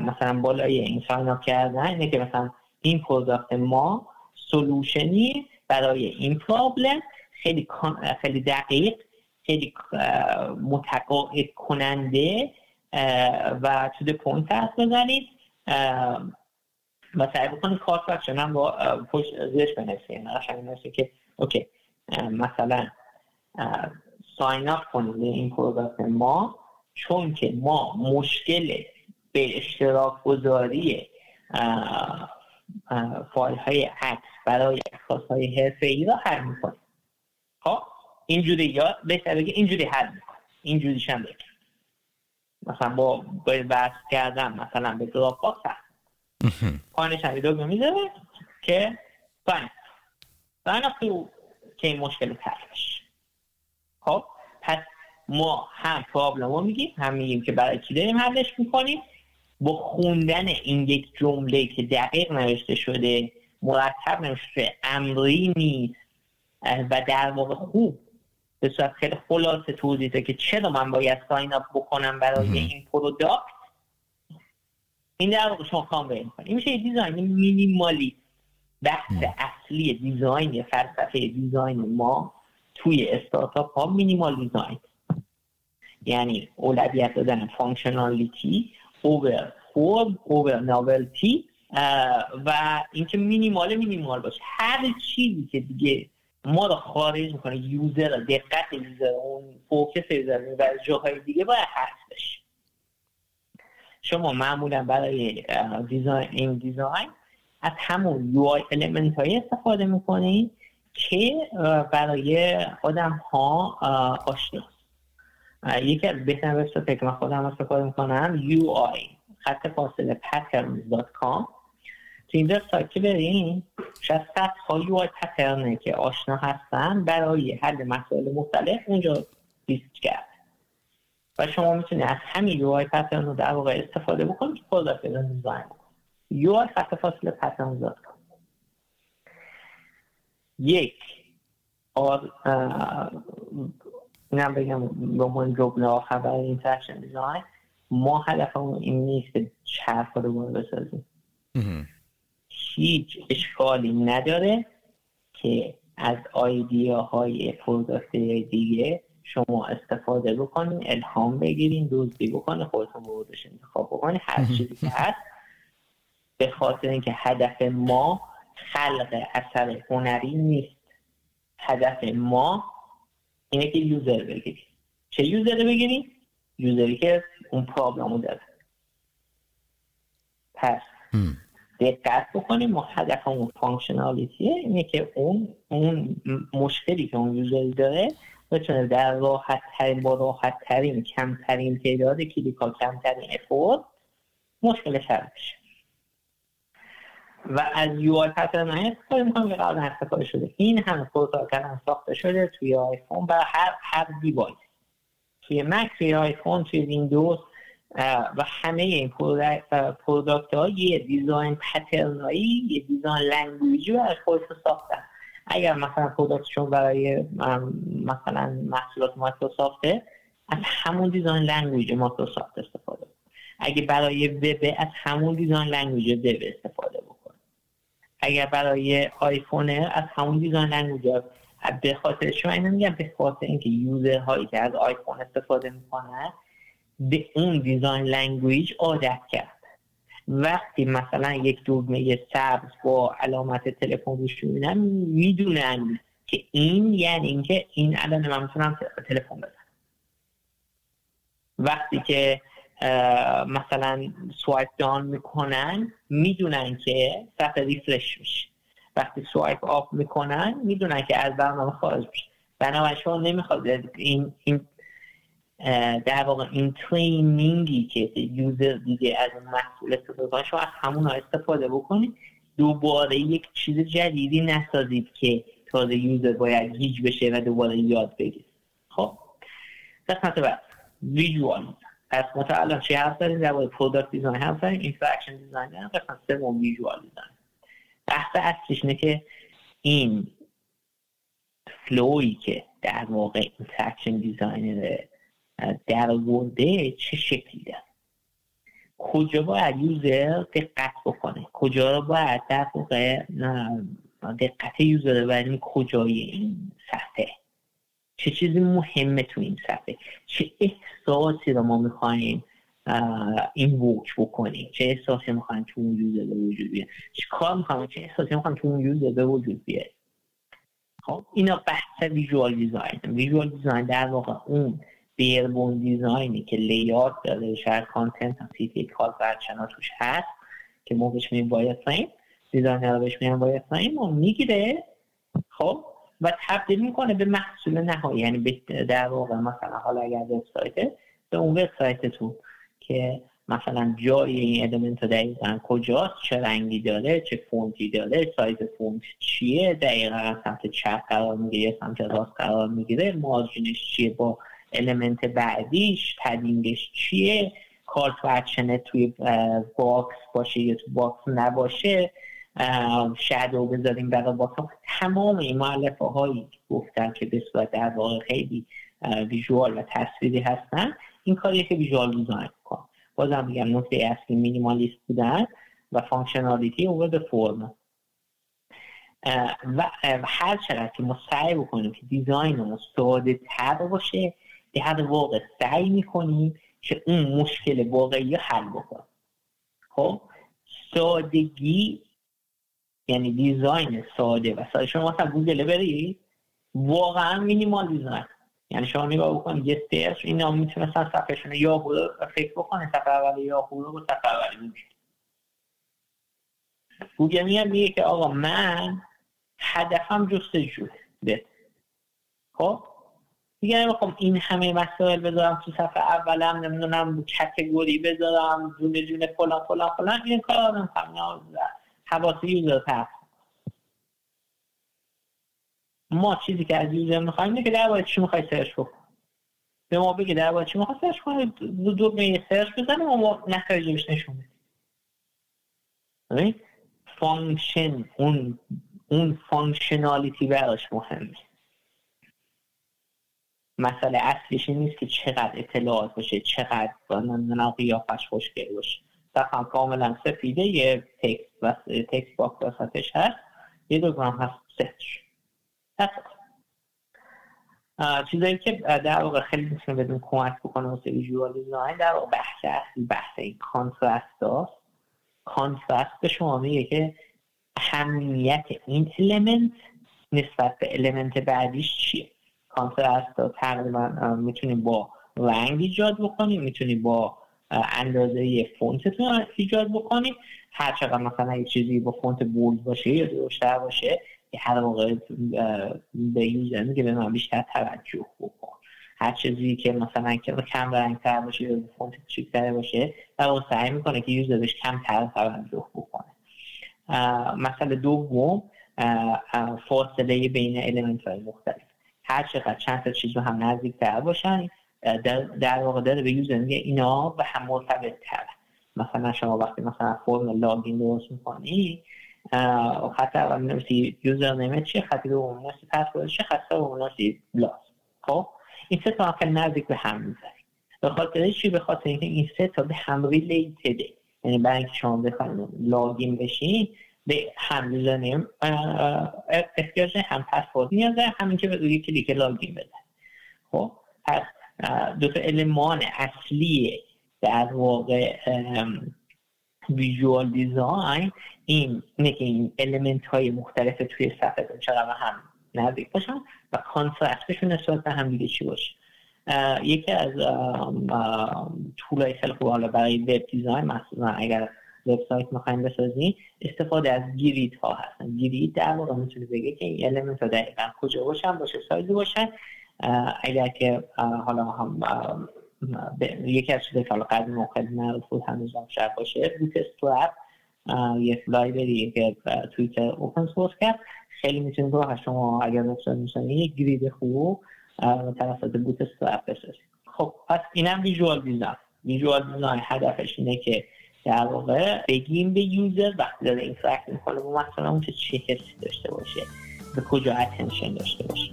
مثلا بالای این sign up کردن اینه که مثلا این product ما solution ی برای این problem خیلی خیلی دقیق خیلی متقاعد کننده و to the point هست بزنید. و سعی بکنید call to action هم با پشت زیرش بنویسید یعنی که okay. مثلا sign up کنید این product ما. چون که ما مشکل به اشتراک گذاری فایل های عکس برای اشخاص های حرفه ای را حل می‌کنیم. خب؟ اینجوری یا بهتر بگه اینجوری حل می‌کنیم. اینجوری هم بگه مثلا با باید وصل کردن مثلا به هست پایینش هم ویدیو می‌ذاره که فاین فاین که این مشکل ترش خب پس ما هم پرابلم رو میگیم هم میگیم که برای چی داریم حلش می‌کنیم؟ با خوندن این یک جمله که دقیق نوشته شده مرتب نوشته امری نیست و در واقع خوب به صورت خیلی خلاصه توضیح ده که چرا من باید sign up بکنم برای این product. این در واقع شما این میشه design minimal ی بحث اصلی design فلسفه design ما توی استارتاپ ها minimal design یعنی اولویت دادن functionality over form over novelty و اینکه minimal minimal باشه. هر چیزی که دیگه ما رو خارج می‌کنه user دقت user اون focus user و جاهای دیگه باید هست بشه. شما معمولا برای design این design از همون UI element های استفاده می‌کنید که برای آدم ها آشناست یکی از بهترین وبسایت که من خودم استفاده می‌کنم UI خط فاصله patterns.com تو این وبسایت که برین صدها UI pattern ه که آشنا هستن برای حل مسائل مختلف اونجا لیست کرد. و شما می‌تونید از همین UI pattern رو در واقع استفاده بکنید که product رو design UI خط فاصله patterns یک. آر اینم بگم به عنوان جمله آخر برای interaction design ما هدفمون این نیست که چرخ رو بسازیم. هیچ اشکالی نداره که از idea های product دیگه شما استفاده بکنین الهام بگیرین دزدی بکنین خودتون بردش انتخاب بکنین هر چیزی که هست. به خاطر اینکه هدف ما خلق اثر هنری نیست. هدف ما اینه که user بگیری چه user بگیری؟ user ی که اون problem و داره. پس دقت بکنیم ما هدف اون functionality ه اینه که اون اون مشکلی که اون user داره بتونه در راحت ترین با راحت ترین کمترین تعداد کلیکا کمترین effort مشکلش حل بشه. و از UI pattern استفاده می‌کنم که قبلا استفاده شده. این همه product ساخته شده توی آیفون و هر هر device توی مک توی آیفون توی ویندوز و همه این product ها یه design pattern ایی یه design language ی از خودش ساختن. اگر مثلا product شون برای مثلا محصولات مایکروسافته از همون design language مایکروسافت استفاده اگه برای وب از همون design language وب استفاده بکن اگر برای آیفون از همون design language. به خاطر شما اینو میگم؟ به خاطر اینکه user هایی که از آیفون استفاده می‌کنن به اون design language عادت کرد. وقتی مثلا یک دکمه سبز با علامت تلفن روش می‌بینن می‌دونن که این یعنی اینکه این الان من می‌تونم تلفن بزنم. وقتی که مثلا swipe down می‌کنن می‌دونن که صفحه refresh میشه. وقتی swipe up می‌کنن می‌دونن که از برنامه خارج میشه. بنابراین شما نمی‌خواد این این در واقع این training ی که user دیگه از اون محصول استفاده کنه شما از همون استفاده بکنید دوباره یک چیز جدیدی نسازید که تازه user باید گیج بشه و دوباره یاد بگیره. خب؟ قسمت بعد. visual پس ما تا الان چه حرف داریم؟ در product design حرف داریم interaction design قسمت سوم visual design بحث اصلیش اینه که این flow ی که در واقع interaction designer در آورده چه شکلی داره کجا باید user دقت بکنه؟ کجا رو باید در واقع دقت user ببریم کجای این صفحه چه چیزی مهمه تو این صفحه چه احساسی رو ما می‌خوایم invoke بکنیم؟ چه احساسی می‌خوایم تو اون user به وجود بیاد چه کار می‌خوایم؟ چه احساسی می‌خوایم تو اون user به وجود بیاد خب اینا بحث visual design visual design در واقع اون بیربون دیزاینی که لیات داره شاید کانتنت هم سیتی کار برچنا توش هست که ما بهش میگیم باید فریم دیزاینر رو بهش میگیم باید فریم و می‌گیره خب؟ و تبدیل می‌کنه به محصول نهایی. یعنی در واقع مثلا حالا اگر وبسایت به اون وبسایتتون که مثلا جای این ادمنت دقیقا کجاست چه رنگی داره چه فونتی داره سایز فونت چیه دقیقا سمت چپ قرار می‌گیره سمت راست قرار می‌گیره مارجینش چیه با element بعدیش padding ش چیه؟ کارت و توی box باشه یا تو box نباشه shadow بذاریم برای box. تمام این مولفه هایی گفتن که به صورت در واقع خیلی visual و تصویری هستن این کاریه که visual design کن بازم میگم نکته اصلی minimalist بودن و functionality over به form و هر چقدر که ما سعی بکنیم که design مون ساده تر باشه در واقع سعی می‌کنیم که اون مشکل واقعی حل بکنیم خب؟ سادگی یعنی design ساده. و ساده شما مثلا گوگل برید واقعا minimal design. یعنی شما نگاه بکنید یه search اینا می‌تونه مثلا صفحهشون یاهو رو فکر بکنه صفحه اول یاهو رو صفحه اول گوگل میاد میگه که آقا من هدفم جستجوئه خب؟ دیگه نمی‌خوام این همه مسائل بذارم تو صفحه اولم نمی‌دونم category بذارم جونه جونه فلان فلان فلان. این کار آدم حواس user پس ما چیزی که از user می‌خوایم اینه که درباره چی می‌خوای search بکن به ما بگی درباره چی می‌خوای search کنی. دو search بزنیم و ما نتایجش نشون بدیم. function اون اون functionality براش مهمه. مسئله اصلیش نیست که چقدر اطلاعات باشه چقدر قیافش خوشگل باشه. صفحه کاملا سفیده یه text text box وسطش هست. یه دونه هم هست search چیزایی که در واقع خیلی می‌تونه بهتون کمک بکنه واسه visual design در واقع بحث اصلی بحث این contrast هاست. contrast به شما میگه که اهمیت این element نسبت به element بعدیش چیه؟ contrast ها تقریبا می‌تونیم با رنگ ایجاد بکنیم می‌تونیم با اندازه font تون ایجاد بکنیم. هر چقدر مثلا یه چیزی با font bold باشه یا درشتر باشه که هر موقع به user میگه به من بیشتر توجه بکن. هر چیزی که مثلا کم رنگ تر باشه یا font کوچیک‌تر باشه واقع سعی می‌کنه که user بهش کمتر توجه بکنه. مثلا دوم فاصله بین element های مختلف. هر چقدر چند تا چیز رو هم نزدیک تر باشن در, در واقع داره به user میگه اینا به هم مرتبط تر مثلا شما وقتی مثلا فرم login درست می‌کنی خط اول نویسی username ه چیه خط دوم نویسی پسورد چیه خط سوم نویسی لاس. خب؟ این سه تا خیلی نزدیک به هم می‌ذاری به خاطر چی؟ به خاطر اینکه این سه تا به هم related ه یعنی برای اینکه شما بخواید login بشین به هم username احتیاج هم پسورد نیازه همین که به روی کلیک login بده. خب پس دو تا المان اصلی در واقع visual design این اینه که این element های مختلف توی صفحه چقدر هم نزدیک باشن و contrast شون نسبت به هم دیگه چی باشه. یکی از tool های خیلی خوب حالا برای web design مثلا اگر وبسایت می‌خوایم بسازیم استفاده از grid ها هستن. grid در واقع می‌تونه بگه که این element ها دقیقا کجا باشن باشه سایزی باشن. اگر که حالا هم یکی از چیزایی که حالا قدیم موقع معروف بود هنوز هم شد باشه Bootstrap یه library که Twitter open source کرد. خیلی می‌تونید رو شما اگر وبسایت میشن یک grid خوب توسط Bootstrap بسازید. خب پس اینم visual design. visual design هدفش اینه که در واقع بگیم به user وقتی داره interact می‌کنه. با مثلا اون چه حسی داشته باشه. به کجا attention داشته باشه.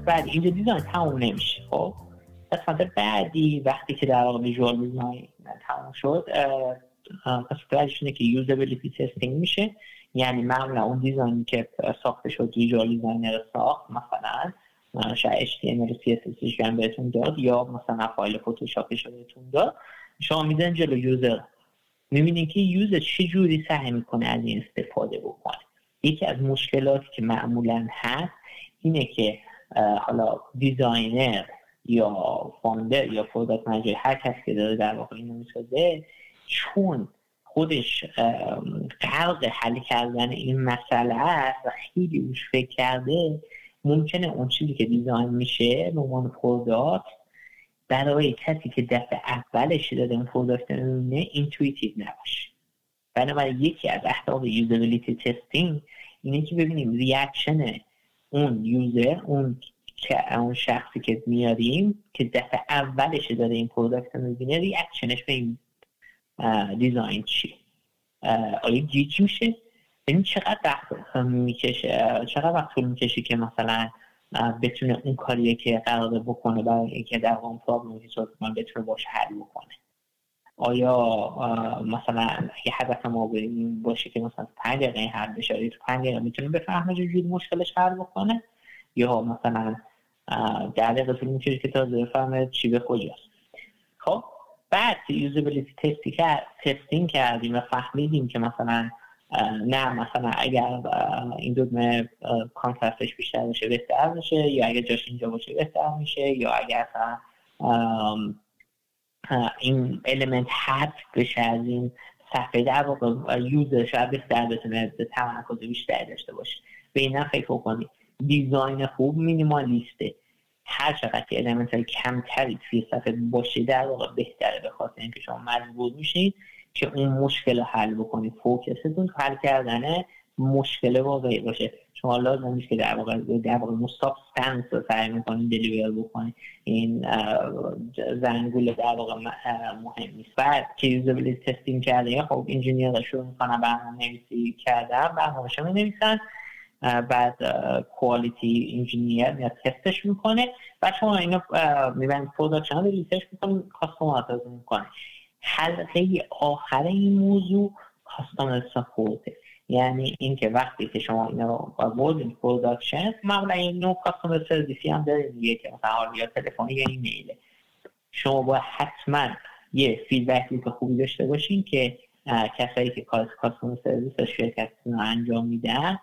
قسمت بعدی اینجا design تموم نمیشه خب؟ قسمت بعدی وقتی که در واقع visual design تموم شد قسمت بعدیش اینه که usability testing میشه. یعنی معمولا اون design ی که ساخته شد visual designer ساخت مثلا شاید HTML CSS هم بهتون داد یا مثلا فایل فتوشاپش بهتون داد شما میذارین جلو user می‌بینید که user چه جوری سعی می‌کنه از این استفاده بکنه. یکی از مشکلاتی که معمولا هست اینه که حالا designer یا founder یا product manager هر کسی که داره در واقع اینو می‌سازه چون خودش غرق حل کردن این مسئله است و خیلی روش فکر کرده ممکنه اون چیزی که design میشه به عنوان product برای کسی که دفعه اولش داده این product می‌بینه intuitive نباشه. بنابراین یکی از اهداف usability testing اینه که ببینیم reaction اون user اون اون شخصی که میاریم که دفعه اولش داره این product رو می‌بینه reaction ش به این design چیه؟ آیا گیج میشه؟ این چقدر وقت می‌کشه چقدر وقت طول می‌کشه که مثلا بتونه اون کاریه که قراره بکنه برای اینکه در اون problem من بتونه باشه حل بکنه. آیا مثلا اگه هدف ما این باشه که مثلا پنج دقیقه حل بشه تو پنج دقیقه می‌تونه بفهمه چجوری مشکلش حل بکنه؟ یا مثلا در دقیقه طول می‌کشه که تا بفهمه چی به کجاست. خب بعد یوزبیلیتی تستی کرد تستینگ کردیم و فهمیدیم که مثلا نه مثلا اگر این دودمه کانترستش بیشتر باشه بهتر میشه یا اگر جاش اینجا باشه بهتر میشه یا اگر این المنت حد بشه از این صفحه در واقع user شاید بهتر بتونه تمرکز بیشتری داشته باشه. به این فکر کنید design خوب minimalist ه. هر چقدر که element های کمتری توی صفحه باشه در واقع بهتره به خاطر اینکه شما مجبور میشید که اون مشکل رو حل بکنید focus تون حل کردن مشکل واقعی باشه. شما لازم نیست که در واقع در واقع substance رو سعی می‌کنید deliver بکنید این زنگول در واقع مهم نیست. بعد که یوزابیلیتی تستینگ کرده خب انجینیر شروع می‌کنن برنامه نویسی کردن برنامه می نویسن بعد کوالیتی انجینیر میاد تستش می‌کنه. و شما اینو می‌برید پروداکشن رو ریسرچ می‌کنید کاستوماتایز می‌کنه حلقه آخر این موضوع کاستومر سپورته یعنی اینکه وقتی که شما اینا رو بردین پروداکشن معمولا این نوع کاستومر سرویسی هم داره دیگه که مثلا یا تلفنی یا ایمیله. شما باید حتما یه feedback که خوبی داشته باشین که کسایی که کار customer service شرکت رو انجام میدن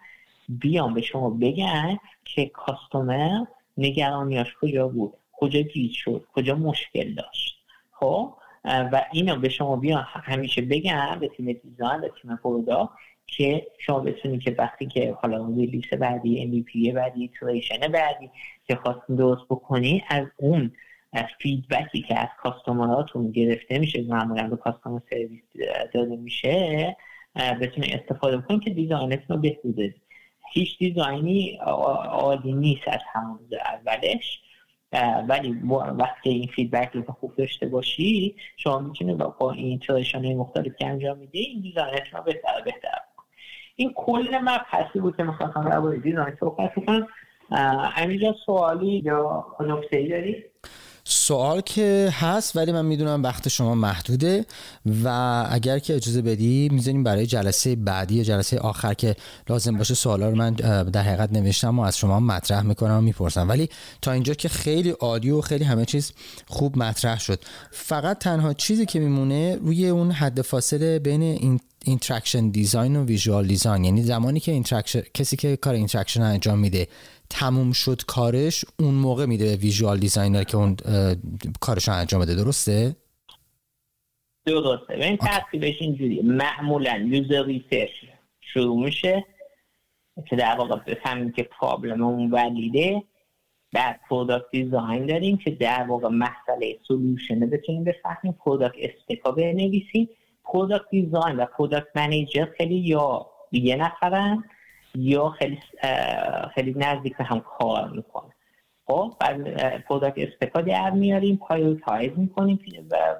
بیان به شما بگن که customer نگرانیاش کجا بود کجا گیج شد کجا مشکل داشت. خب؟ و اینو به شما بیان همیشه بگن به تیم design به تیم product که شما بتونید که وقتی که حالا اون release بعدی MVP بعدی iteration بعدی که خواستین درست بکنی از اون از feedback ی که از customer اتون گرفته میشه معمولا به customer service داده میشه بتونید استفاده بکنید که design تون رو بهبود هیچ design ی عالی نیست از همون اولش. ولی وقتی این feedback رو خوب داشته باشی شما می‌تونی با این های مختلف که انجام میده این design ت رو بهتر بهتر این کل مبحثی بود که می‌خواستم درباره design صحبت کنم همینجا سوالی یا نکته داری؟ سوال که هست ولی من می‌دونم وقت شما محدوده و اگر که اجازه بدی می‌زنیم برای جلسه بعدی یا جلسه آخر که لازم باشه سوالا رو من در حقیقت نوشتم و از شما مطرح می‌کنم و می‌پرسم. ولی تا اینجا که خیلی عالی و خیلی همه چیز خوب مطرح شد. فقط تنها چیزی که میمونه روی اون حد فاصله بین این interaction design و visual design یعنی زمانی که کسی که کار interaction انجام میده تموم شد کارش اون موقع میده به visual designer که اون کارش انجام بده درسته؟ درسته. این ترتیبش اینجوری معمولا user research شروع میشه. که در واقع بفهمیم که problem اون valid ه. بعد product design داریم که در واقع مسئله solution ه بتونیم بفهمیم. product spec ا بنویسیم. product design و product manager خیلی یا یه نفرن. یا خیلی خیلی نزدیک به هم کار می‌کنه. خب بعد product spec ا در میاریم prioritize می‌کنیم و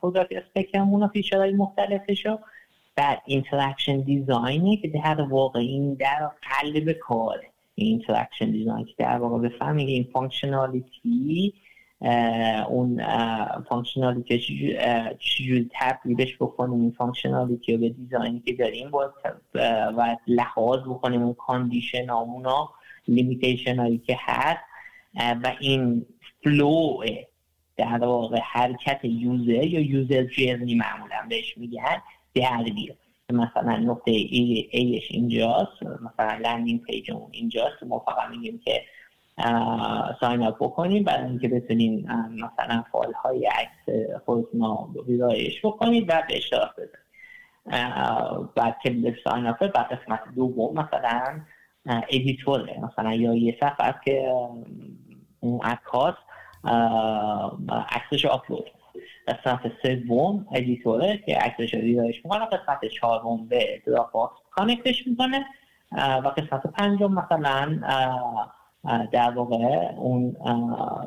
product spec مون و feature های مختلفش رو بعد interaction design ه که در واقع این در قلب کاره. interaction design که در واقع بفهمیم این functionality اون functionality چجوری تبدیلش بکنیم این functionality رو به design ی که داریم و لحاظ بکنیم اون condition ها limitation هایی که هست و این flow در واقع حرکت user یا user journey معمولا بهش میگن در بیاد مثلا نقطه A ش اینجاست مثلا landing page اون اینجاست ما فقط میگیم که sign up بکنید بعد اینکه بتونین مثلا فایل های عکس خودتون ویرایش بکنید و به اشتراک بذارید بعد که sign up بعد قسمت دوم مثلا editor ه مثلا یا یه صفحه که اون عکاس عکسش آپلود قسمت سوم editor ه که عکسش رو ویرایش می‌کنه. قسمت چهارم به Dropbox connect ش می‌کنه. و قسمت پنجم مثلا در واقع اون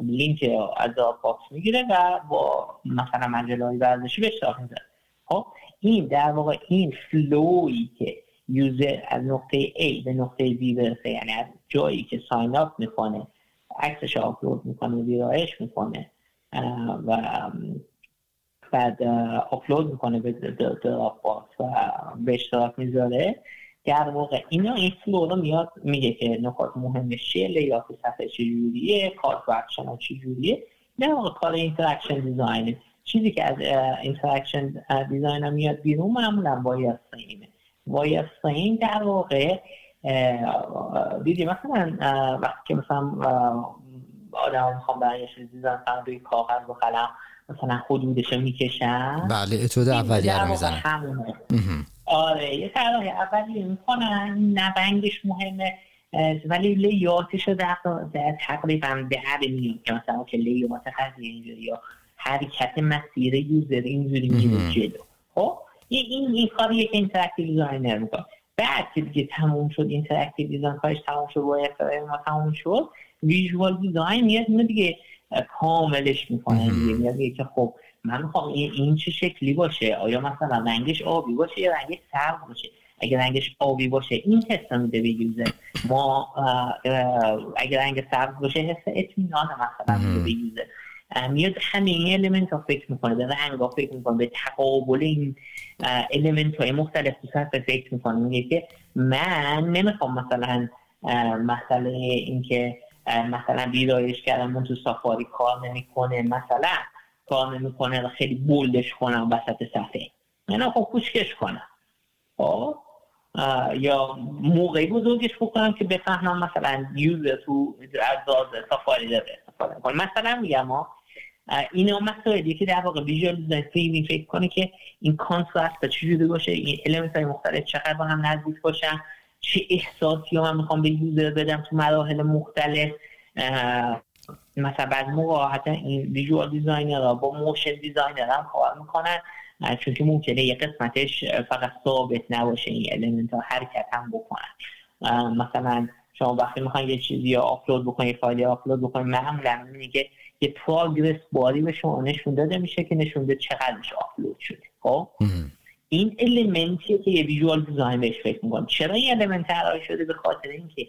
لینک از Box می‌گیره و با مثلا مجله های ورزشی به اشتراک می‌ذاره. خب این در واقع این flow یی که user از نقطه A به نقطه B برسه یعنی از جایی که sign up می‌کنه عکسش آپلود می‌کنه ویرایش می‌کنه و بعد آپلود می‌کنه به Dropbox و به اشتراک می‌ذاره در واقع اینا این flow رو میاد میگه که نکات مهمش چیه layout صفحه چجوریه call to action ها چجوریه. در واقع کار interaction design ه. چیزی که از interaction design ها میاد بیرون معمولا وایس سینه وایس سین در واقع دیدی مثلا وقتی که مثلا آدم ها می‌خوام چیزی design کنم روی کاغذ و قلم مثلا حدودش می‌کشن. بله اتود اولیه رو می‌زنن. آره یه طراحی اولی می‌کنن نه رنگش مهمه ولی layout ش رو در, تقریبا در میاد که مثلا که layout قضیه اینجوری یا حرکت مسیر user اینجوری میره جلو. خب؟ این این کاریه که interactive designer می‌کنه. بعد که دیگه تموم شد interactive design کارش تموم شد باید ما تموم شد visual design میاد اینو دیگه کاملش می‌کنه دیگه. میاد که خب من می‌خوام این چه شکلی باشه؟ آیا مثلا رنگش آبی باشه یا رنگش سرد باشه؟ اگر رنگش آبی باشه این حس میده به user. ما اگر رنگ سبز باشه حس اطمینان مثلا میده به user. میاد همه این element ها فکر می‌کنه به رنگ ها فکر می‌کنه به تقابل این element های مختلف تو فکر می‌کنه. میگه که من نمی‌خوام مثلا مسئله اینکه مثلا ویرایش کردم تو سافاری کار نمی‌کنه مثلا. کار نمی‌کنه و خیلی بولدش کنم وسط صفحه. من خب کوچکش کنم. خب؟ یا موقعی بزرگش بکنم که بفهمم مثلا یوزر تو از سافاری داره. مثلا میگم اینا مسائلی که در واقع ویژوال دیزاین فکر کنه که این contrast چجوری باشه این element های مختلف چقدر با هم نزدیک باشن چه احساسی ها من می‌خوام به user بدم تو مراحل مختلف. مثلا بعد موقع این visual designer ها با motion designer هم کار می‌کنن. چون که ممکنه یه قسمتش فقط ثابت نباشه این element ها حرکت هم بکنن. مثلا شما وقتی می‌خواین یه چیزی رو آپلود بکنید یه فایلی آپلود بکنید معمولا میگه یه progress bar ی به شما نشون داده میشه که نشون داده چقدرش آپلود شده. خب؟ این element یه که یه visual design بهش فکر می‌کنم. چرا این element طراحی شده؟ به خاطر اینکه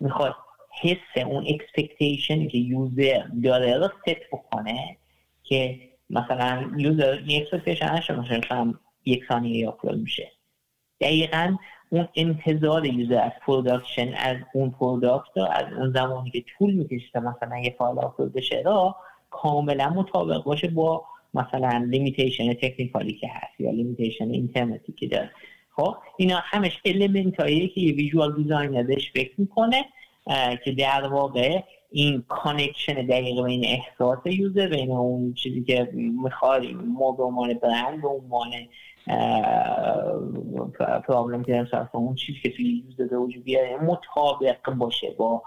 می‌خواد حس اون expectation که user داره رو ست بکنه که مثلا user یک expectation مثلا یک ثانیه آپلود میشه. دقیقا اون انتظار user از production از اون product از اون زمانی که طول می‌کشه مثلا یه فایل آپلود بشه را کاملا مطابق باشه با مثلا limitation technical ی که هست یا limitation اینترنتی که داره. خب اینا همش element هایی که یه visual designer بهش فکر می‌کنه که در واقع این connection دقیق بین احساس user بین اون چیزی که می‌خواد ما به عنوان برند به عنوان problem که اون چیزی که توی user به وجود بیاره مطابق باشه با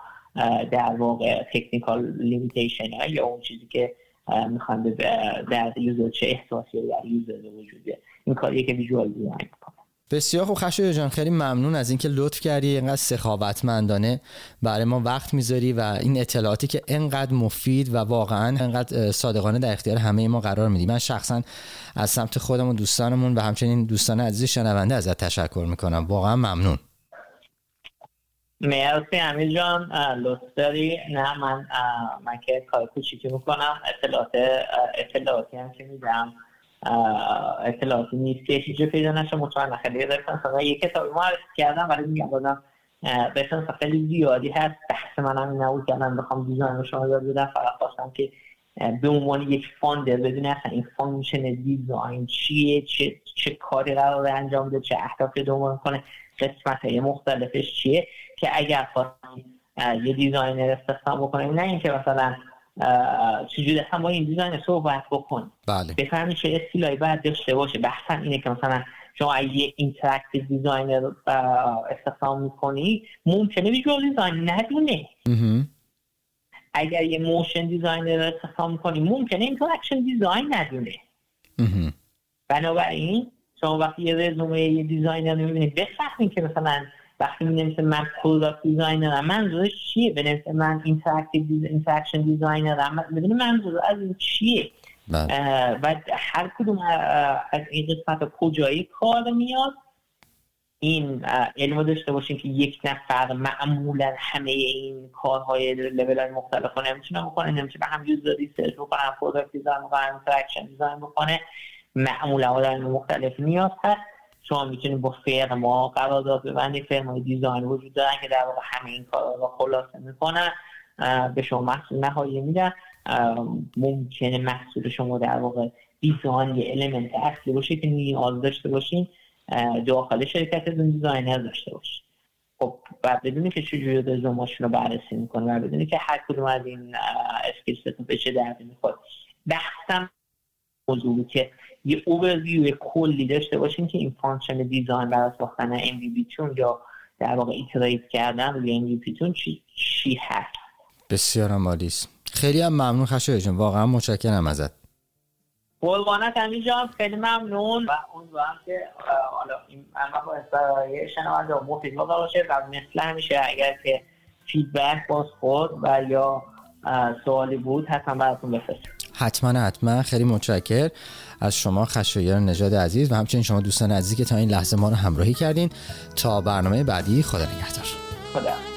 در واقع technical limitation یا اون چیزی که می‌خوان در user چه احساسی در user به وجود بیاره. این کاریه که visual design بسیار خوب خشو جان خیلی ممنون از اینکه لطف کردی اینقدر سخاوتمندانه برای ما وقت می‌ذاری و این اطلاعاتی که انقدر مفید و واقعا انقدر صادقانه در اختیار همه ما قرار میدی. من شخصا از سمت خودم و دوستانمون و همچنین دوستان عزیز شنونده ازت تشکر می‌کنم. واقعا ممنون. مرسی امیر جان لطف داری. نه من من که کار کوچیکی می‌کنم. اطلاعات اطلاعاتی هم که میدم. اطلاعاتی نیست که هیچ پیدا نشه مطمئن خیلی رفتن فقط یک کتابی معرفی کردم ولی میگم بازم رفرنس خیلی زیادی هست بحث من هم نبود من بخوام design شما یاد بدم فقط خواستم که به عنوان یک founder بدون اصلا این function design چیه چه, چه کاری قرار انجام بده چه اهدافی دنبال کنه قسمت های مختلفش چیه که اگر خواستم یه designer استخدام بکنیم نه اینکه مثلا چجوری هم با این design صحبت بکن. بله. بفهمی چه skill ایی باید داشته باشه. بحثا اینه که مثلا شما یه interactive designer استخدام می‌کنی ممکنه visual design؟ ندونه. اگر یه motion designer استخدام می‌کنی ممکنه interaction design ندونه. بنابراین شما وقتی یه رزومه یه designer می‌بینید بفهمید که مثلا وقتی میگه من product designer م منظورش چیه؟ بنویسه من interactive interaction designer م بدون منظور از این چیه؟ بله. و هر کدوم از این قسمت کجایی کار میاد؟ این علم داشته باشیم که یک نفر معمولا همه این کارهای لول های مختلف رو نمی‌تونه بکنه نمی‌تونه هم user research بکنه product design بکنه هم interaction design بکنه. معمولا آدم مختلف نیاز هست. شما می‌تونید با firm ا قرارداد ببندید. firm ای design وجود دارن که در واقع همه این کارا رو خلاصه می‌کنن. به شما محصول نهایی میدن. ممکنه محصول شما در واقع design یه element اصلی باشه که نیاز داشته باشین. داخل شرکت designer داشته باشین. خب و بدونی که چجوری رزومه‌شون رو بررسی می‌کنه و بدونی که هر کدوم از این skill به چه دردی می‌خوره بحثم موضوعی که یه اوورویو کلی داشته باشین که این function design برای ساختن MVP تون یا در واقع iterate کردن روی MVP تون چی, چی هست؟ بسیار عالی خیلی هم ممنون خشایار جان. واقعا متشکرم ازت. قربانت همین جان. خیلی ممنون. و امیدوارم که حالا این مباحث برای شنونده مفید واقع باشه و مثل همیشه اگر که فیدبک باز خود و یا سوالی بود حتما براتون بفرستم. حتما حتما. خیلی متشکر. از شما خشایار نژاد عزیز و همچنین شما دوستان عزیزی که تا این لحظه ما رو همراهی کردین. تا برنامه بعدی خدا نگهدار. خدا.